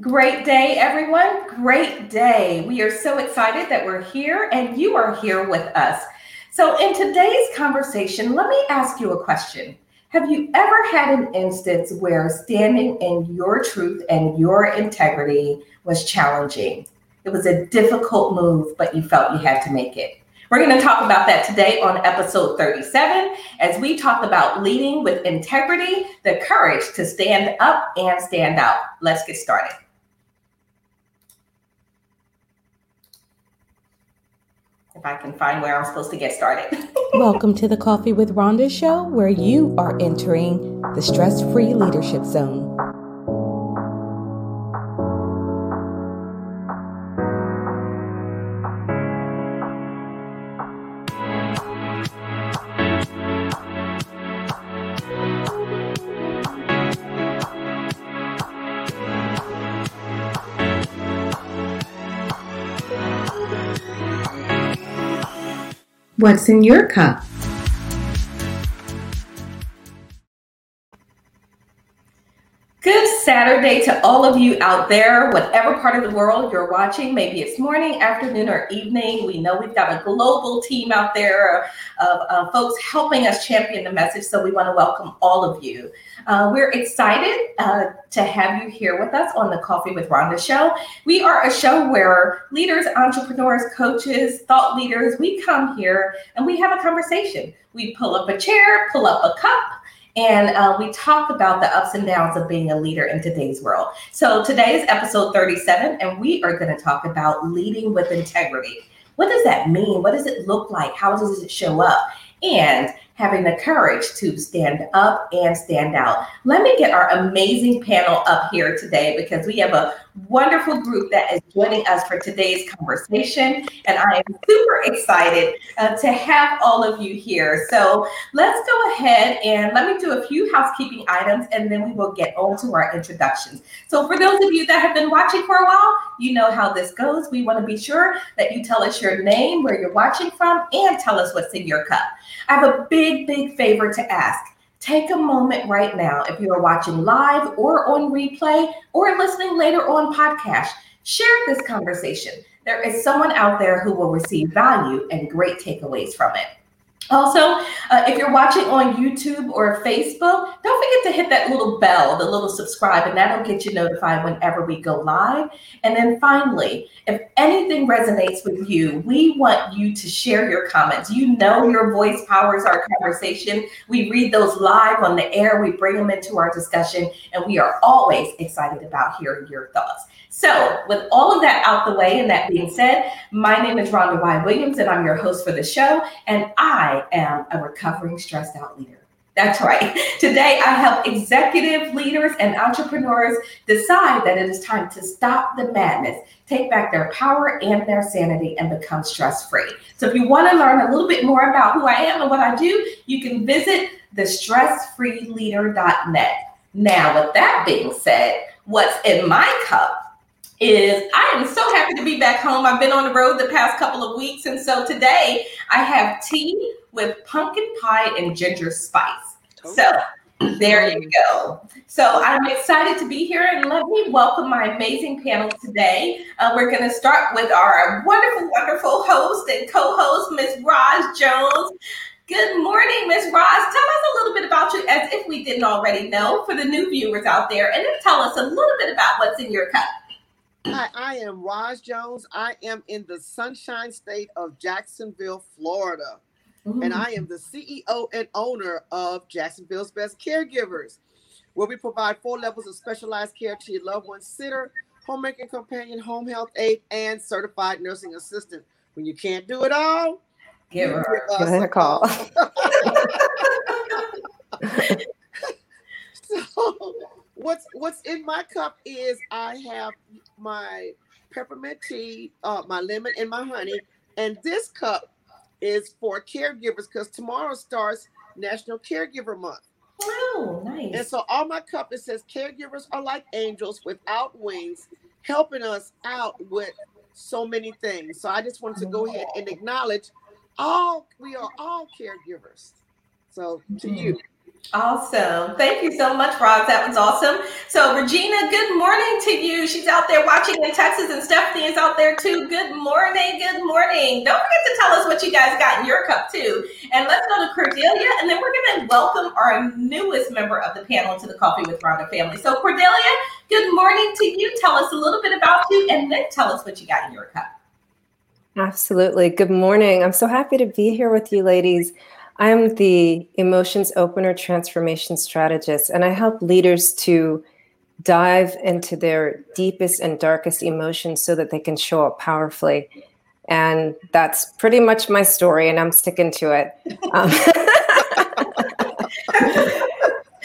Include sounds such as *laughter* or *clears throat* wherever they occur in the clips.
Great day, everyone. Great day. We are so excited that we're here and you are here with us. So, in today's conversation, let me ask you a question. Have you ever had an instance where standing in your truth and your integrity was challenging? It was a difficult move, but you felt you had to make it. We're going to talk about that today on episode 37 as we talk about leading with integrity, the courage to stand up and stand out. Let's get started. If I can find where I'm supposed to get started. *laughs* Welcome to the Coffee with Rhonda show, where you are entering the stress free leadership zone. What's in your cup? Saturday to all of you out there, whatever part of the world you're watching. Maybe it's morning, afternoon, or evening. We know we've got a global team out there of, of folks helping us champion the message. So we want to welcome all of you. Uh, we're excited uh, to have you here with us on the Coffee with Rhonda show. We are a show where leaders, entrepreneurs, coaches, thought leaders, we come here and we have a conversation. We pull up a chair, pull up a cup and uh, we talk about the ups and downs of being a leader in today's world. So today is episode 37, and we are going to talk about leading with integrity. What does that mean? What does it look like? How does it show up? And having the courage to stand up and stand out. Let me get our amazing panel up here today because we have a wonderful group that is joining us for today's conversation. And I am super excited uh, to have all of you here. So let's go ahead and let me do a few housekeeping items and then we will get on to our introductions. So for those of you that have been watching for a while, you know how this goes. We want to be sure that you tell us your name, where you're watching from, and tell us what's in your cup. I have a big, big favor to ask. Take a moment right now, if you are watching live or on replay or listening later on podcast, share this conversation. There is someone out there who will receive value and great takeaways from it. Also, uh, if you're watching on YouTube or Facebook, don't forget to hit that little bell, the little subscribe, and that'll get you notified whenever we go live. And then finally, if anything resonates with you, we want you to share your comments. You know, your voice powers our conversation. We read those live on the air, we bring them into our discussion, and we are always excited about hearing your thoughts. So, with all of that out the way, and that being said, my name is Rhonda Y. Williams, and I'm your host for the show, and I am a recovering stressed out leader. That's right. *laughs* Today, I help executive leaders and entrepreneurs decide that it is time to stop the madness, take back their power and their sanity, and become stress free. So, if you want to learn a little bit more about who I am and what I do, you can visit thestressfreeleader.net. Now, with that being said, what's in my cup is I am so happy to be back home. I've been on the road the past couple of weeks. And so today I have tea with pumpkin pie and ginger spice. So there you go. So I'm excited to be here and let me welcome my amazing panel today. Uh, we're going to start with our wonderful, wonderful host and co-host, Miss Roz Jones. Good morning, Miss Roz. Tell us a little bit about you as if we didn't already know for the new viewers out there, and then tell us a little bit about what's in your cup. Hi, I am Roz Jones. I am in the sunshine state of Jacksonville, Florida. Mm-hmm. And I am the CEO and owner of Jacksonville's Best Caregivers, where we provide four levels of specialized care to your loved one's sitter, homemaking companion, home health aide, and certified nursing assistant. When you can't do it all, give her, give her a call. *laughs* *laughs* so, what's what's in my cup is I have my peppermint tea, uh, my lemon, and my honey. And this cup is for caregivers because tomorrow starts National Caregiver Month. Oh, nice. And so all my cup it says caregivers are like angels without wings, helping us out with so many things. So I just wanted to go ahead and acknowledge all we are all caregivers. So to you. Awesome. Thank you so much, Roz. That was awesome. So, Regina, good morning to you. She's out there watching in Texas, and Stephanie is out there too. Good morning. Good morning. Don't forget to tell us what you guys got in your cup, too. And let's go to Cordelia, and then we're going to welcome our newest member of the panel to the Coffee with Rhonda family. So, Cordelia, good morning to you. Tell us a little bit about you, and then tell us what you got in your cup. Absolutely. Good morning. I'm so happy to be here with you, ladies. I'm the emotions opener transformation strategist, and I help leaders to dive into their deepest and darkest emotions so that they can show up powerfully. And that's pretty much my story, and I'm sticking to it. Um, *laughs*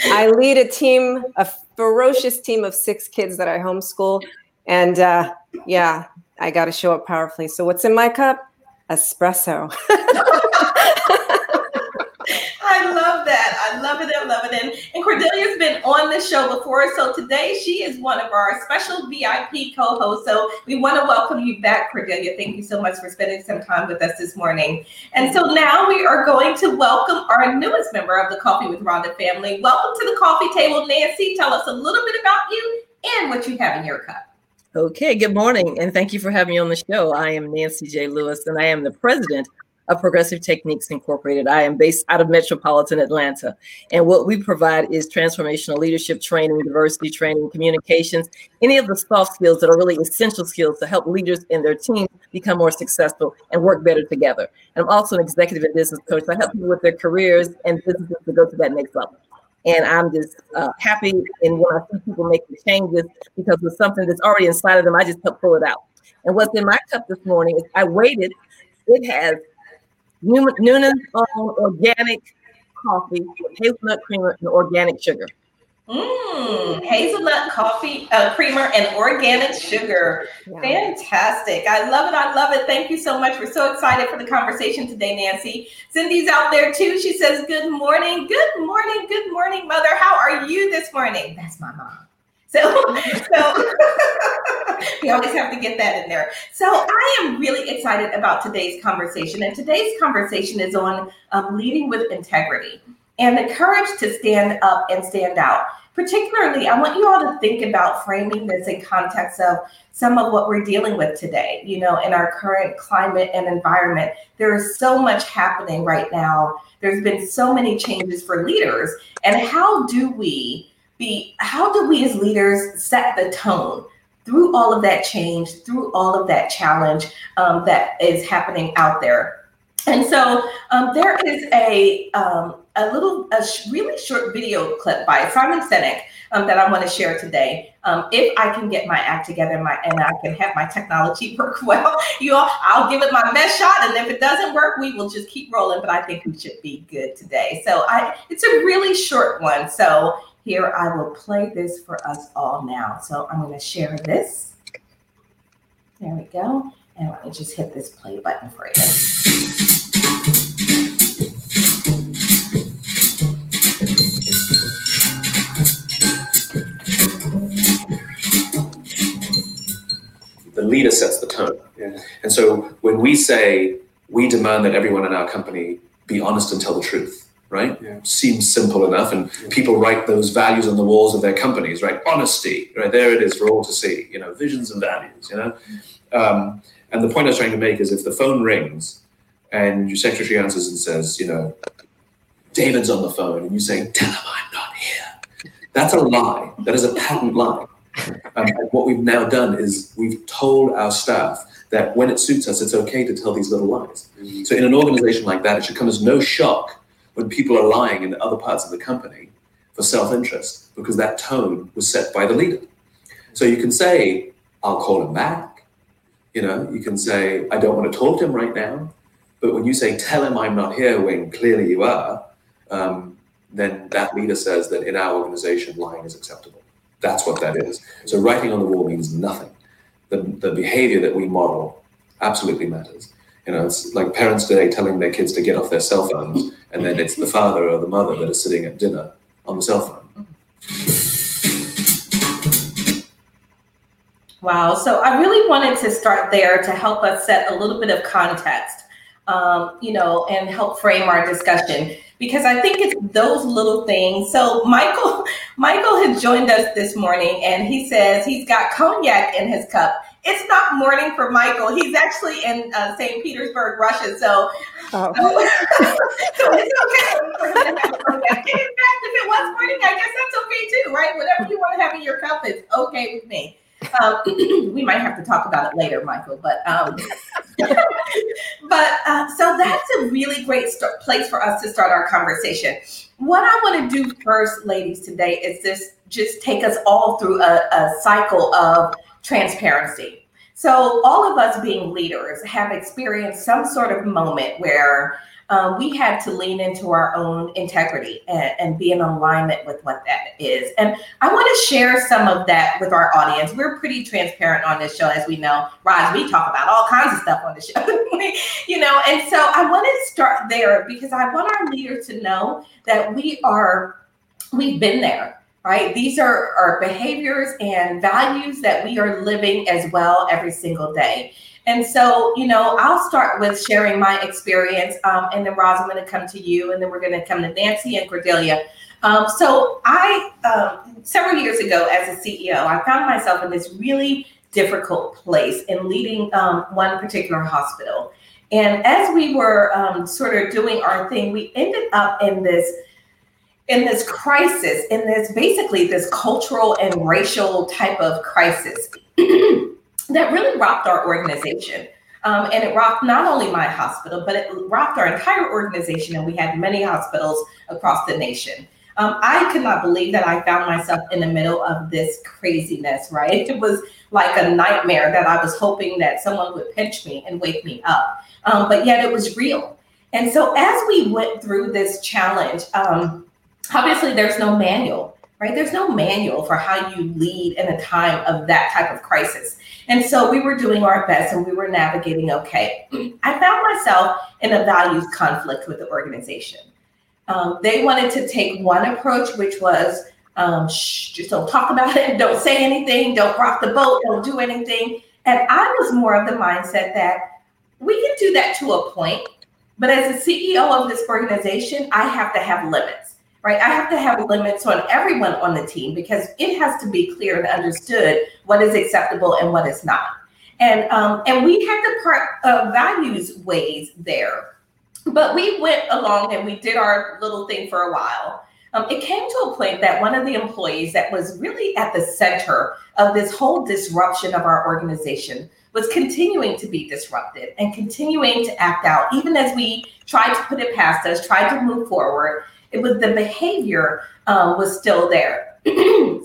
I lead a team, a ferocious team of six kids that I homeschool. And uh, yeah, I got to show up powerfully. So, what's in my cup? Espresso. *laughs* I love that. I love it. I love it. And, and Cordelia's been on the show before. So today she is one of our special VIP co hosts. So we want to welcome you back, Cordelia. Thank you so much for spending some time with us this morning. And so now we are going to welcome our newest member of the Coffee with Rhonda family. Welcome to the coffee table, Nancy. Tell us a little bit about you and what you have in your cup. Okay, good morning, and thank you for having me on the show. I am Nancy J. Lewis, and I am the president of Progressive Techniques Incorporated. I am based out of metropolitan Atlanta. And what we provide is transformational leadership training, diversity training, communications, any of the soft skills that are really essential skills to help leaders and their teams become more successful and work better together. And I'm also an executive and business coach. So I help people with their careers and businesses to go to that next level. And I'm just uh, happy and when I see people making changes because it's something that's already inside of them, I just help pull it out. And what's in my cup this morning is I waited. It has Newman's own organic coffee with hazelnut creamer and organic sugar. Mmm, hazelnut coffee uh, creamer and organic sugar. Yeah. Fantastic. I love it. I love it. Thank you so much. We're so excited for the conversation today, Nancy. Cindy's out there too. She says, Good morning. Good morning. Good morning, mother. How are you this morning? That's my mom. So, *laughs* *laughs* so *laughs* we always have to get that in there. So I am really excited about today's conversation. And today's conversation is on um, leading with integrity and the courage to stand up and stand out. Particularly, I want you all to think about framing this in context of some of what we're dealing with today, you know, in our current climate and environment. There is so much happening right now. There's been so many changes for leaders. And how do we be, how do we as leaders set the tone? through all of that change, through all of that challenge um, that is happening out there. And so um, there is a um, a little, a sh- really short video clip by Simon Sinek um, that I want to share today. Um, if I can get my act together, my and I can have my technology *laughs* work well, you all, I'll give it my best shot. And if it doesn't work, we will just keep rolling. But I think we should be good today. So I, it's a really short one. So here I will play this for us all now. So I'm going to share this. There we go. And let me just hit this play button for you. the leader sets the tone. Yeah. And so when we say we demand that everyone in our company be honest and tell the truth, right? Yeah. Seems simple enough, and yeah. people write those values on the walls of their companies, right? Honesty, right? There it is for all to see. You know, visions and values. You know, um, and the point I was trying to make is if the phone rings and your secretary answers and says, you know, David's on the phone, and you say, "Tell him I'm not here," that's a lie. That is a patent lie. Um, and what we've now done is we've told our staff that when it suits us, it's okay to tell these little lies. Mm-hmm. So in an organization like that, it should come as no shock when people are lying in other parts of the company for self-interest, because that tone was set by the leader. So you can say, I'll call him back. You know, you can say, I don't want to talk to him right now. But when you say, tell him I'm not here when clearly you are, um, then that leader says that in our organization, lying is acceptable. That's what that is. So writing on the wall means nothing. The, the behavior that we model absolutely matters. You know, it's like parents today telling their kids to get off their cell phones, and then it's the father or the mother that are sitting at dinner on the cell phone. Wow. So I really wanted to start there to help us set a little bit of context, um, you know, and help frame our discussion. because I think it's those little things. So Michael, *laughs* Michael has joined us this morning, and he says he's got cognac in his cup. It's not morning for Michael. He's actually in uh, St. Petersburg, Russia. So, oh. *laughs* so it's okay for him to have cognac. In fact, if it was morning, I guess that's okay too, right? Whatever you want to have in your cup is okay with me. Um, *clears throat* we might have to talk about it later, Michael. But um, *laughs* but uh, so that's a really great start, place for us to start our conversation. What I want to do first, ladies, today is this: just take us all through a, a cycle of transparency. So all of us being leaders have experienced some sort of moment where um, we had to lean into our own integrity and, and, be in alignment with what that is. And I want to share some of that with our audience. We're pretty transparent on this show, as we know. Roz, we talk about all kinds of stuff on the show, *laughs* you know. And so I want to start there because I want our leaders to know that we are, we've been there. Right? These are our behaviors and values that we are living as well every single day. And so, you know, I'll start with sharing my experience, um, and then Roz, I'm going to come to you, and then we're going to come to Nancy and Cordelia. Um, so, I um, several years ago, as a CEO, I found myself in this really difficult place in leading um, one particular hospital. And as we were um, sort of doing our thing, we ended up in this in this crisis, in this basically this cultural and racial type of crisis. *clears throat* that really rocked our organization. Um, and it rocked not only my hospital, but it rocked our entire organization. And we had many hospitals across the nation. Um, I could not believe that I found myself in the middle of this craziness, right? *laughs* It was like a nightmare that I was hoping that someone would pinch me and wake me up. Um, but yet it was real. And so as we went through this challenge, um, obviously there's no manual right? There's no manual for how you lead in a time of that type of crisis. And so we were doing our best and we were navigating okay. I found myself in a values conflict with the organization. Um, they wanted to take one approach, which was um, shh, just don't talk about it, don't say anything, don't rock the boat, don't do anything. And I was more of the mindset that we can do that to a point, but as a CEO of this organization, I have to have limits right? I have to have limits on everyone on the team because it has to be clear and understood what is acceptable and what is not. And um, and we had to part uh, values ways there, but we went along and we did our little thing for a while. Um, it came to a point that one of the employees that was really at the center of this whole disruption of our organization was continuing to be disrupted and continuing to act out, even as we tried to put it past us, tried to move forward it was the behavior um, was still there. *clears throat*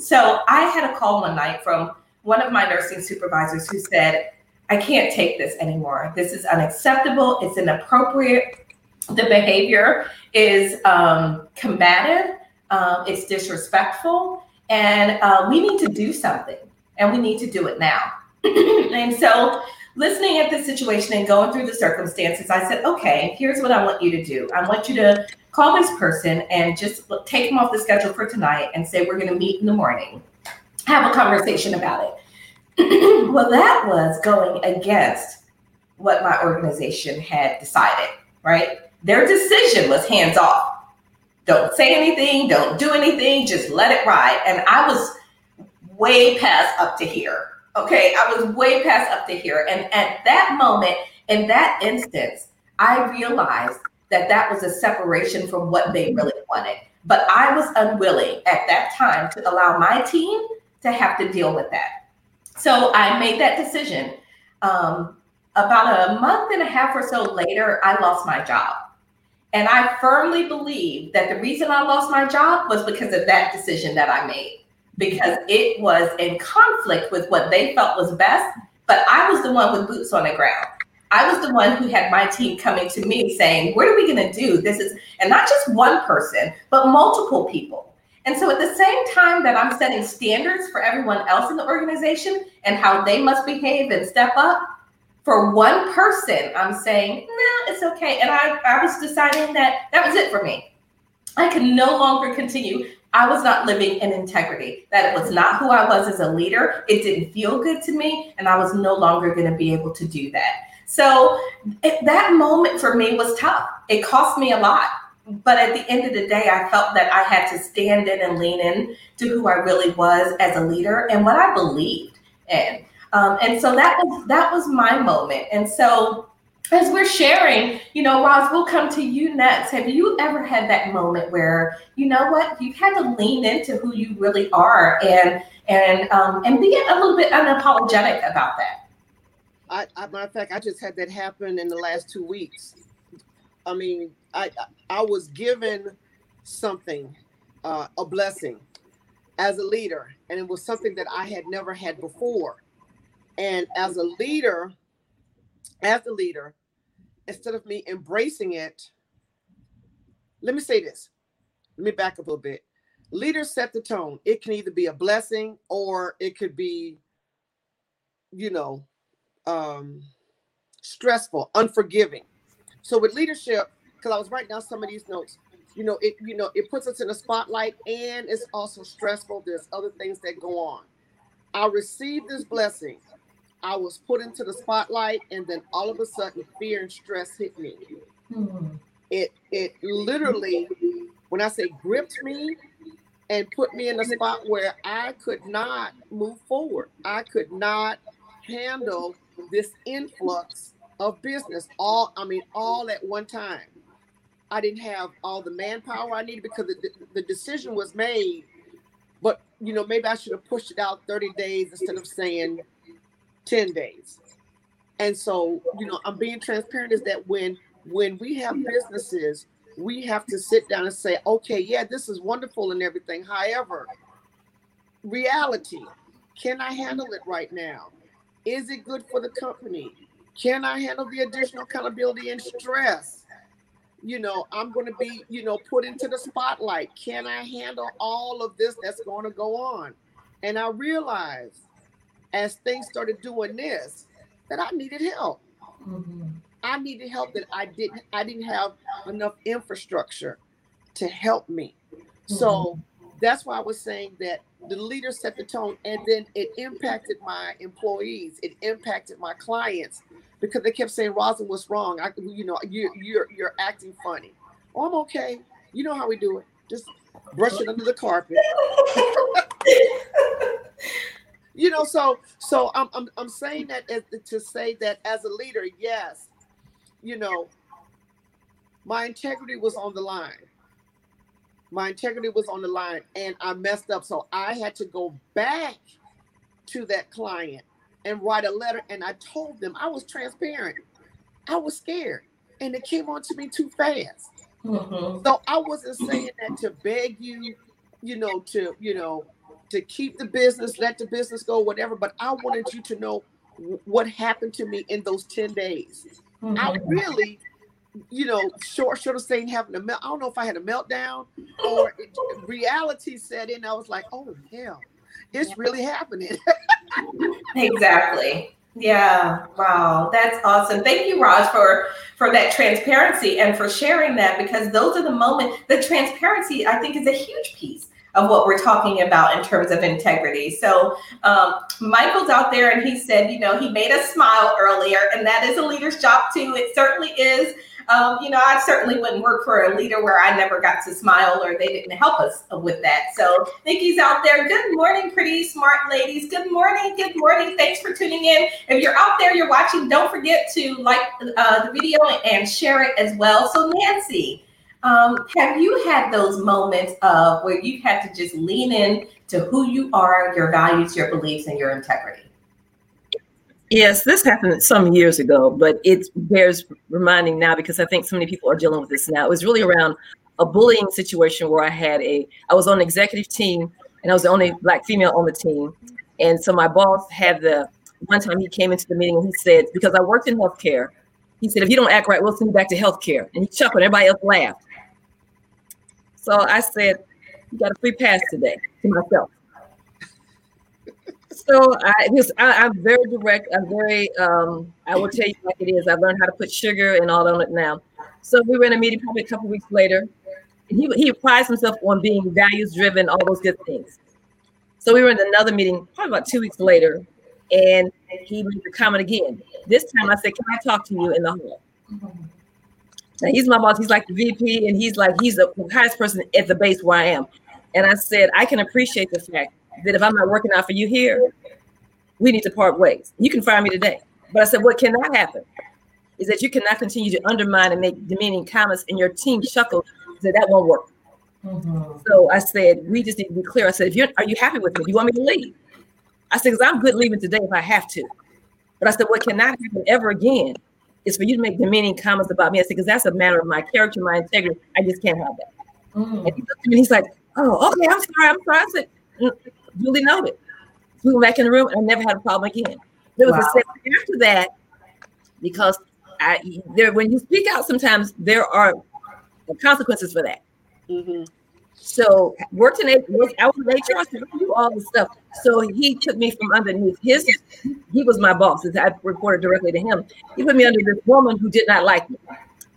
so I had a call one night from one of my nursing supervisors who said, I can't take this anymore. This is unacceptable. It's inappropriate. The behavior is um, combative. Um, it's disrespectful. And uh, we need to do something. And we need to do it now. *clears throat* and so, listening at the situation and going through the circumstances, I said, okay, here's what I want you to do. I want you to call this person and just take them off the schedule for tonight and say, we're going to meet in the morning, have a conversation about it. *clears throat* well, that was going against what my organization had decided, right? Their decision was hands off. Don't say anything, don't do anything, just let it ride. And I was way past up to here. Okay, I was way past up to here. And at that moment, in that instance, I realized that that was a separation from what they really wanted. But I was unwilling at that time to allow my team to have to deal with that. So I made that decision. Um, about a month and a half or so later, I lost my job. And I firmly believe that the reason I lost my job was because of that decision that I made, because it was in conflict with what they felt was best. But I was the one with boots on the ground. I was the one who had my team coming to me saying, What are we going to do? This is, and not just one person, but multiple people. And so at the same time that I'm setting standards for everyone else in the organization and how they must behave and step up, for one person, I'm saying, no, it's okay. And I, I was deciding that that was it for me. I could no longer continue. I was not living in integrity, that it was not who I was as a leader. It didn't feel good to me. And I was no longer going to be able to do that. So it, that moment for me was tough. It cost me a lot. but at the end of the day, I felt that I had to stand in and lean in to who I really was as a leader and what I believed in. Um, and so that was that was my moment. And so as we're sharing, you know, Roz, we'll come to you next. Have you ever had that moment where, you know what, you've had to lean into who you really are and and um, and be a little bit unapologetic about that? I, I matter of fact, I just had that happen in the last two weeks. I mean, I I was given something, uh, a blessing, as a leader, and it was something that I had never had before. And as a leader, as a leader, instead of me embracing it, let me say this. Let me back up a little bit. Leaders set the tone. It can either be a blessing or it could be, you know, um, stressful, unforgiving. So with leadership, because I was writing down some of these notes, you know, it you know it puts us in the spotlight and it's also stressful. There's other things that go on. I received this blessing I was put into the spotlight, and then all of a sudden, fear and stress hit me. Mm-hmm. It it literally, when I say gripped me, and put me in a spot where I could not move forward. I could not handle this influx of business. All I mean, all at one time. I didn't have all the manpower I needed because the, the decision was made. But you know, maybe I should have pushed it out 30 days instead of saying 10 days. And so, you know, I'm being transparent is that when when we have businesses, we have to sit down and say, okay, yeah, this is wonderful and everything. However, reality, can I handle it right now? Is it good for the company? Can I handle the additional accountability and stress? You know, I'm going to be, you know, put into the spotlight. Can I handle all of this that's going to go on? And I realized as things started doing this that I needed help. Mm-hmm. I needed help that I didn't I didn't have enough infrastructure to help me. Mm-hmm. So that's why I was saying that the leader set the tone and then it impacted my employees, it impacted my clients because they kept saying, Rosin, what's wrong? I you know, you you're you're acting funny. Oh, I'm okay. You know how we do it. Just brush it under the carpet. *laughs* you know so so i'm i'm, I'm saying that as, to say that as a leader yes you know my integrity was on the line my integrity was on the line and i messed up so i had to go back to that client and write a letter and i told them i was transparent i was scared and it came on to me too fast mm-hmm. so i wasn't saying that to beg you you know to you know to keep the business, let the business go, whatever. But I wanted you to know what happened to me in those 10 days. Mm-hmm. I really, you know, short, short of saying having a melt, I don't know if I had a meltdown or it, reality set in. I was like, oh, hell, it's really happening. *laughs* exactly. Yeah. Wow. That's awesome. Thank you, Roz, for for that transparency and for sharing that because those are the moments. The transparency, I think, is a huge piece of what we're talking about in terms of integrity. So um, Michael's out there and he said, you know, he made us smile earlier, and that is a leader's job too. It certainly is. Um, you know, I certainly wouldn't work for a leader where I never got to smile or they didn't help us with that. So Nikki's out there. Good morning, pretty smart ladies. Good morning. Good morning. Thanks for tuning in. If you're out there, you're watching, don't forget to like uh, the video and share it as well. So Nancy, um, have you had those moments of where you've had to just lean in to who you are, your values, your beliefs, and your integrity? Yes, this happened some years ago, but it bears reminding now because I think so many people are dealing with this now. It was really around a bullying situation where I had a, I was on the executive team and I was the only black female on the team. And so my boss had the, one time he came into the meeting and he said, because I worked in healthcare, he said, if you don't act right, we'll send you back to healthcare. And he chuckled, everybody else laughed. So I said, you got a free pass today to myself. So I just I, am very direct. I'm very um, I will tell you like it is. I've learned how to put sugar and all on it now. So we were in a meeting probably a couple weeks later. And he he prides himself on being values driven, all those good things. So we were in another meeting probably about two weeks later, and he made the comment again. This time I said, Can I talk to you in the hall? Now he's my boss. He's like the VP, and he's like he's the highest person at the base where I am. And I said, I can appreciate the fact that if I'm not working out for you here, we need to part ways. You can fire me today. But I said, what cannot happen is that you cannot continue to undermine and make demeaning comments, and your team chuckles that that won't work. Mm-hmm. So I said, we just need to be clear. I said, if you're, are you happy with me? Do you want me to leave? I said, because I'm good leaving today if I have to. But I said, what cannot happen ever again is for you to make demeaning comments about me. I said, because that's a matter of my character, my integrity. I just can't have that. Mm. And, he looked at me and he's like, oh, okay, I'm sorry, I'm sorry. I said, duly noted. We went back in the room and I never had a problem again. There was wow. a second after that because I there when you speak out, sometimes there are consequences for that. Mm-hmm. So worked in I was in HR, so do all the stuff. So he took me from underneath his. He was my boss. I reported directly to him. He put me under this woman who did not like me.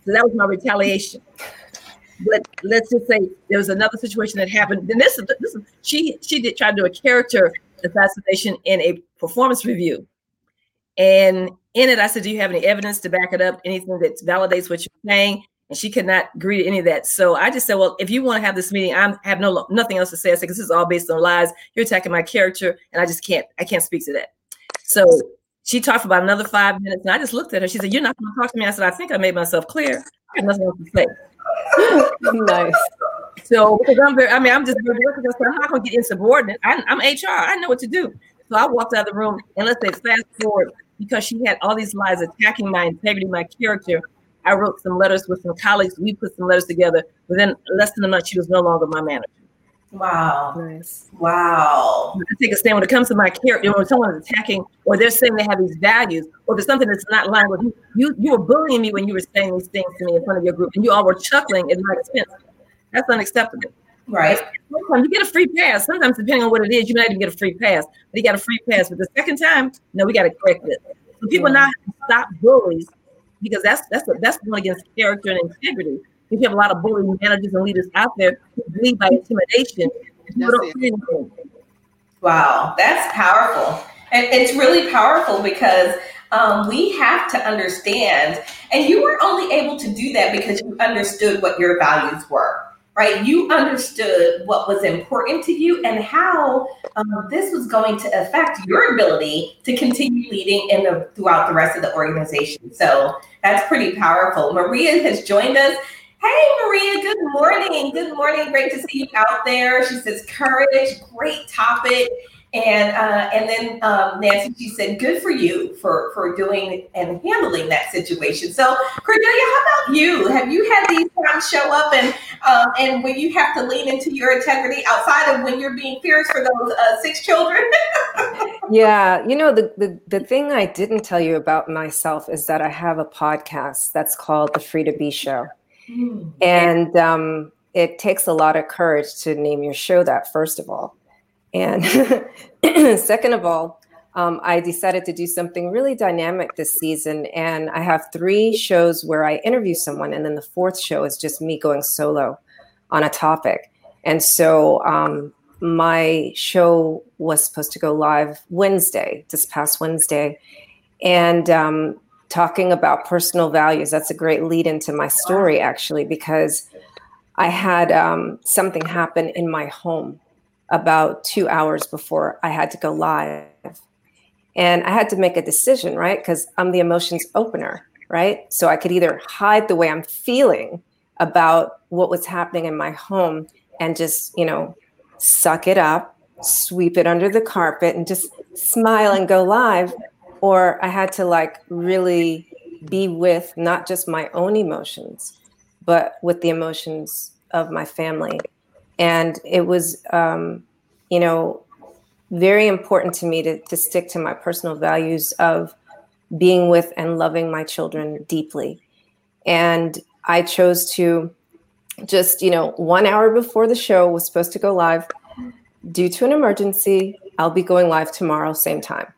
So that was my retaliation. But let's just say there was another situation that happened. Then this, this she she did try to do a character assassination in a performance review, and in it I said, "Do you have any evidence to back it up? Anything that validates what you're saying?" And she could not agree to any of that. So I just said, "Well, if you want to have this meeting, I have no nothing else to say." I said, "Because this is all based on lies. You're attacking my character, and I just can't I can't speak to that." So she talked for about another five minutes, and I just looked at her. She said, "You're not going to talk to me." I said, "I think I made myself clear. I have nothing else to say." nice. So because I'm very, I mean, I'm just very because I'm not gonna get insubordinate. I, I'm HR. I know what to do. So I walked out of the room, and let's say fast forward because she had all these lies attacking my integrity, my character. I wrote some letters with some colleagues. We put some letters together. Within less than a month, she was no longer my manager. Wow. Nice. Wow. I take a stand when it comes to my character, when someone is attacking or they're saying they have these values, or there's something that's not aligned with you, you, you were bullying me when you were saying these things to me in front of your group, and you all were chuckling at my expense. That's unacceptable. Right. Sometimes you get a free pass. Sometimes, depending on what it is, you might even get a free pass. But you got a free pass. But the second time, no, we got to correct this. So people yeah. now stop bullies because that's that's that's one against character and integrity. You have a lot of bullying managers and leaders out there who lead by intimidation. Wow, that's powerful. And it's really powerful because um, we have to understand, and you were only able to do that because you understood what your values were, right? You understood what was important to you and how um, this was going to affect your ability to continue leading in the, throughout the rest of the organization. So that's pretty powerful. Maria has joined us. Hey, Maria, good morning. Good morning. Great to see you out there. She says, courage, great topic. And uh, and then um, Nancy, she said, good for you for, for doing and handling that situation. So, Cordelia, how about you? Have you had these times show up and um, and when you have to lean into your integrity outside of when you're being fierce for those uh, six children? *laughs* yeah, you know, the, the, the thing I didn't tell you about myself is that I have a podcast that's called The Free to Be Show. Mm. And um, it takes a lot of courage to name your show that, first of all. And *laughs* second of all, um, I decided to do something really dynamic this season. And I have three shows where I interview someone. And then the fourth show is just me going solo on a topic. And so um, my show was supposed to go live Wednesday, this past Wednesday. And um, talking about personal values. That's a great lead into my story, actually, because I had um, something happen in my home about two hours before I had to go live. And I had to make a decision, right? Because I'm the emotions opener, right? So I could either hide the way I'm feeling about what was happening in my home and just, you know, suck it up, sweep it under the carpet, and just smile and go live or I had to like really be with not just my own emotions, but with the emotions of my family. And it was, um, you know, very important to me to, to stick to my personal values of being with and loving my children deeply. And I chose to just, you know, one hour before the show was supposed to go live, due to an emergency, I'll be going live tomorrow, same time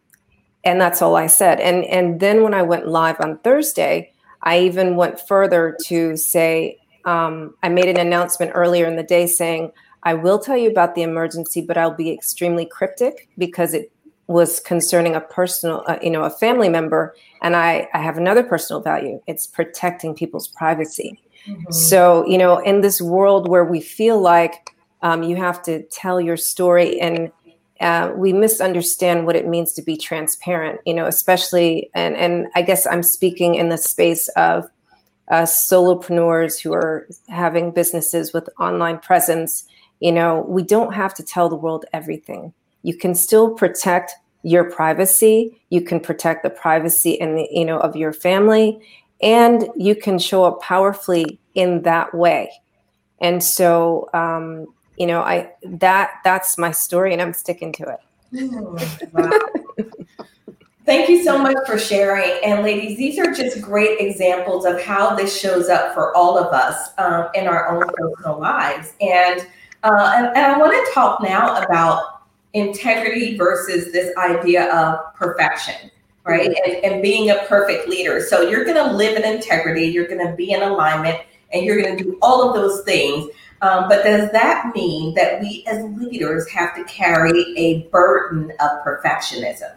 and that's all I said. And and then when I went live on Thursday, I even went further to say um, I made an announcement earlier in the day saying I will tell you about the emergency, but I'll be extremely cryptic because it was concerning a personal, uh, you know, a family member, and I, I have another personal value. It's protecting people's privacy. Mm-hmm. So, you know, in this world where we feel like um, you have to tell your story and uh, we misunderstand what it means to be transparent, you know, especially, and, and I guess I'm speaking in the space of uh, solopreneurs who are having businesses with online presence. You know, we don't have to tell the world everything. You can still protect your privacy. You can protect the privacy and the, you know of your family, and you can show up powerfully in that way. And so, um, you know, I that that's my story, and I'm sticking to it. Mm, *laughs* wow. Thank you so much for sharing. And ladies, these are just great examples of how this shows up for all of us um, in our own personal lives. And, uh, and, and I want to talk now about integrity versus this idea of perfection, right? Mm-hmm. And, and being a perfect leader. So you're going to live in integrity, you're going to be in alignment, and you're going to do all of those things. Um, but does that mean that we as leaders have to carry a burden of perfectionism?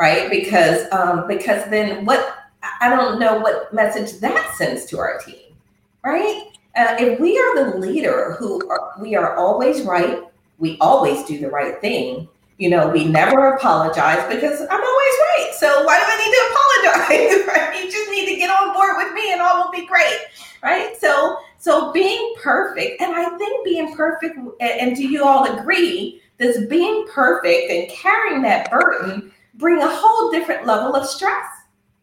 right? Because um, because then what I don't know what message that sends to our team, right? Uh, if we are the leader who are, we are always right, we always do the right thing. You know, we never apologize because I'm always right. So why do I need to *laughs* apologize? *laughs* You just need to get on board with me, and all will be great, right? So so being perfect, and I think being perfect, and do you all agree? This being perfect and carrying that burden bring a whole different level of stress.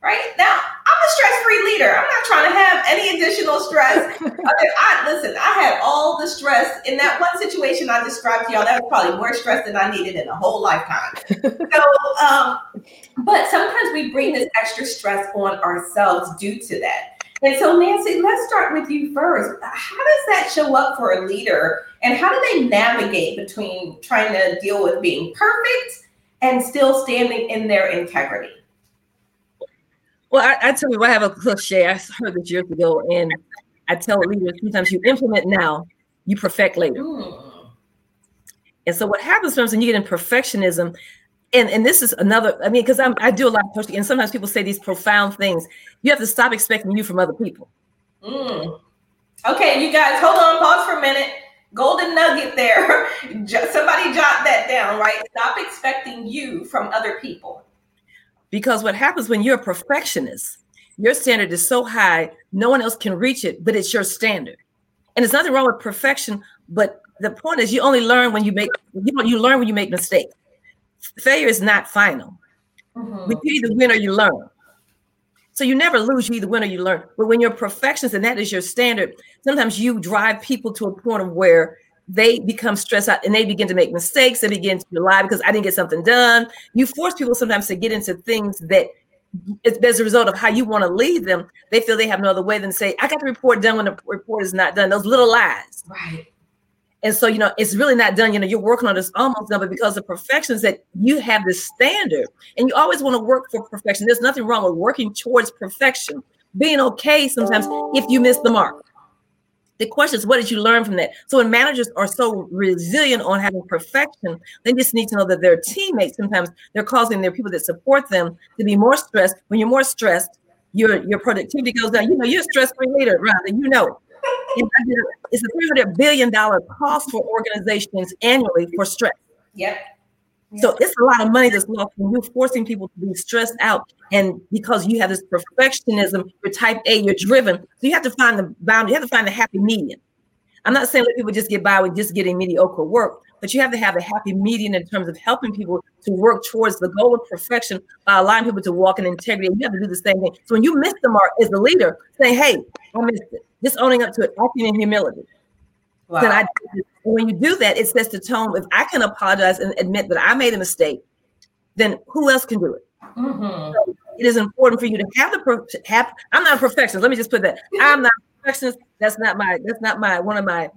Right now, I'm a stress-free leader. I'm not trying to have any additional stress. *laughs* I listen. I had all the stress in that one situation I described to y'all. That was probably more stress than I needed in a whole lifetime. *laughs* so, um, but sometimes we bring this extra stress on ourselves due to that. And so, Nancy, let's start with you first. How does that show up for a leader, and how do they navigate between trying to deal with being perfect? and still standing in their integrity? Well, I, I tell you, I have a cliche. I heard this years ago, and I tell leaders sometimes you implement now, you perfect later. Mm. And so, what happens sometimes when you get in perfectionism, and, and this is another, I mean, because I'm do a lot of coaching, and sometimes people say these profound things. You have to stop expecting you from other people. Mm. Okay, you guys, hold on, pause for a minute golden nugget there. *laughs* Somebody jot that down, right? Stop expecting you from other people. Because what happens when you're a perfectionist, your standard is so high, no one else can reach it, but it's your standard. And there's nothing wrong with perfection, but the point is you only learn when you make you know you learn when you make mistakes. Failure is not final. Mm-hmm. We either win or you learn. So you never lose, you either win or you learn. But when you're perfectionist and that is your standard, sometimes you drive people to a point of where they become stressed out and they begin to make mistakes. They begin to lie because I didn't get something done. You force people sometimes to get into things that as a result of how you want to lead them, they feel they have no other way than to say, I got the report done when the report is not done. Those little lies. Right. And so, you know, it's really not done. You know, you're working on this almost done, but because of is that you have this standard and you always want to work for perfection. There's nothing wrong with working towards perfection, being okay sometimes if you miss the mark. The question is, what did you learn from that? So when managers are so resilient on having perfection, they just need to know that their teammates sometimes they're causing their people that support them to be more stressed. When you're more stressed, your your productivity goes down. You know, you're a stress-free leader, right? And you know it's a $300 billion cost for organizations annually for stress. Yep. So it's a lot of money that's lost when you're forcing people to be stressed out. And because you have this perfectionism, you're type A, you're driven. So you have to find the boundary, you have to find the happy medium. I'm not saying that people just get by with just getting mediocre work, but you have to have a happy median in terms of helping people to work towards the goal of perfection by allowing people to walk in integrity. You have to do the same thing. So when you miss the mark as a leader, say, hey, I missed it. Just owning up to it, acting in humility. Wow. I, when you do that, it sets the tone. If I can apologize and admit that I made a mistake, then who else can do it? Mm-hmm. So it is important for you to have the have. I'm not a perfectionist. Let me just put that. I'm not a perfectionist. That's not my. That's not my. One of my.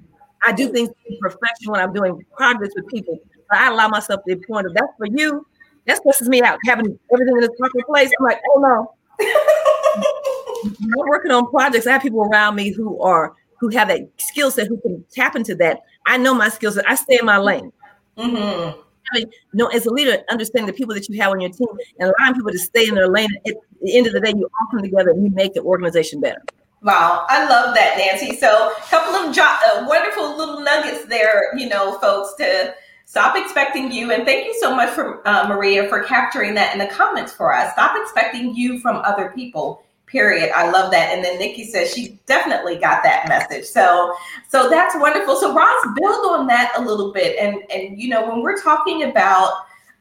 I do things in perfection when I'm doing progress with people. But I allow myself the point of that's for you. That stresses me out. Having everything in its proper place. I'm like, oh no. *laughs* I'm working on projects. I have people around me who are who have that skill set who can tap into that. I know my skill set. I stay in my lane. Mm-hmm. you know, as a leader, understanding the people that you have on your team and allowing people to stay in their lane. At the end of the day, you all come together and you make the organization better. Wow, I love that, Nancy. So, a couple of jo- uh, wonderful little nuggets there, you know, folks, to stop expecting you. And thank you so much for uh, Maria for capturing that in the comments for us. Stop expecting you from other people. Period. I love that. And then Nikki says she definitely got that message. So, so that's wonderful. So, Roz build on that a little bit. And and you know, when we're talking about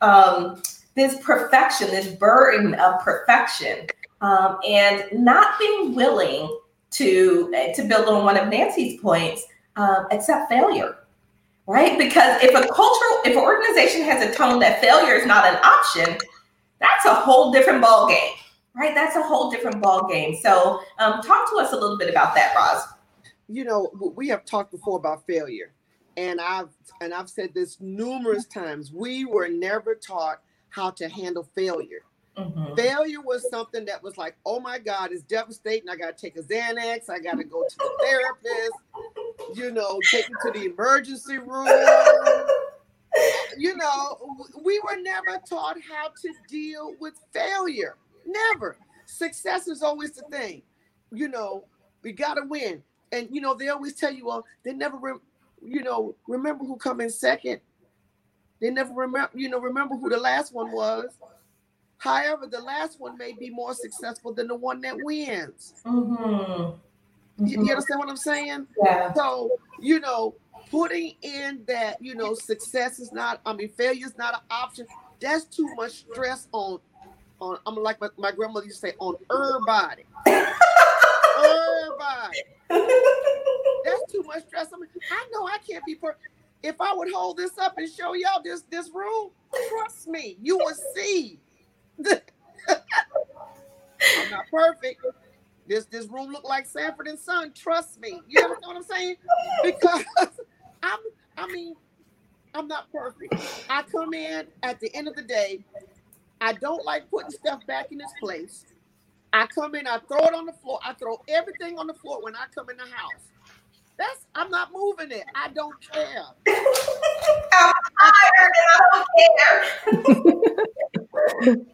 um, this perfection, this burden of perfection, um, and not being willing to to build on one of Nancy's points, um, accept failure, right? Because if a cultural, if an organization has a tone that failure is not an option, that's a whole different ball game, right? That's a whole different ball game. So, um, talk to us a little bit about that, Roz. You know, we have talked before about failure, and I've and I've said this numerous times. We were never taught how to handle failure Mm-hmm. Failure was something that was like, oh my God, it's devastating. I got to take a Xanax. I got to go to the *laughs* therapist, you know, take me to the emergency room. *laughs* you know, we were never taught how to deal with failure. Never. Success is always the thing. You know, we got to win. And, you know, they always tell you, well, they never, re- you know, remember who come in second. They never remember, you know, remember who the last one was. However, the last one may be more successful than the one that wins. Mm-hmm. Mm-hmm. You, you understand what I'm saying? Yeah. So, you know, putting in that, you know, success is not, I mean, failure is not an option. That's too much stress on, on I'm like my, my grandmother used to say, on everybody. everybody. That's too much stress. I mean, I know I can't be perfect. If I would hold this up and show y'all this this room, trust me, you will see I'm not perfect. This this room look like Sanford and Son. Trust me. You understand what I'm saying? Because *laughs* I'm I mean, I'm not perfect. I come in at the end of the day. I don't like putting stuff back in its place. I come in, I throw it on the floor. I throw everything on the floor when I come in the house. That's I'm not moving it. I don't care. I'm tired and I don't care.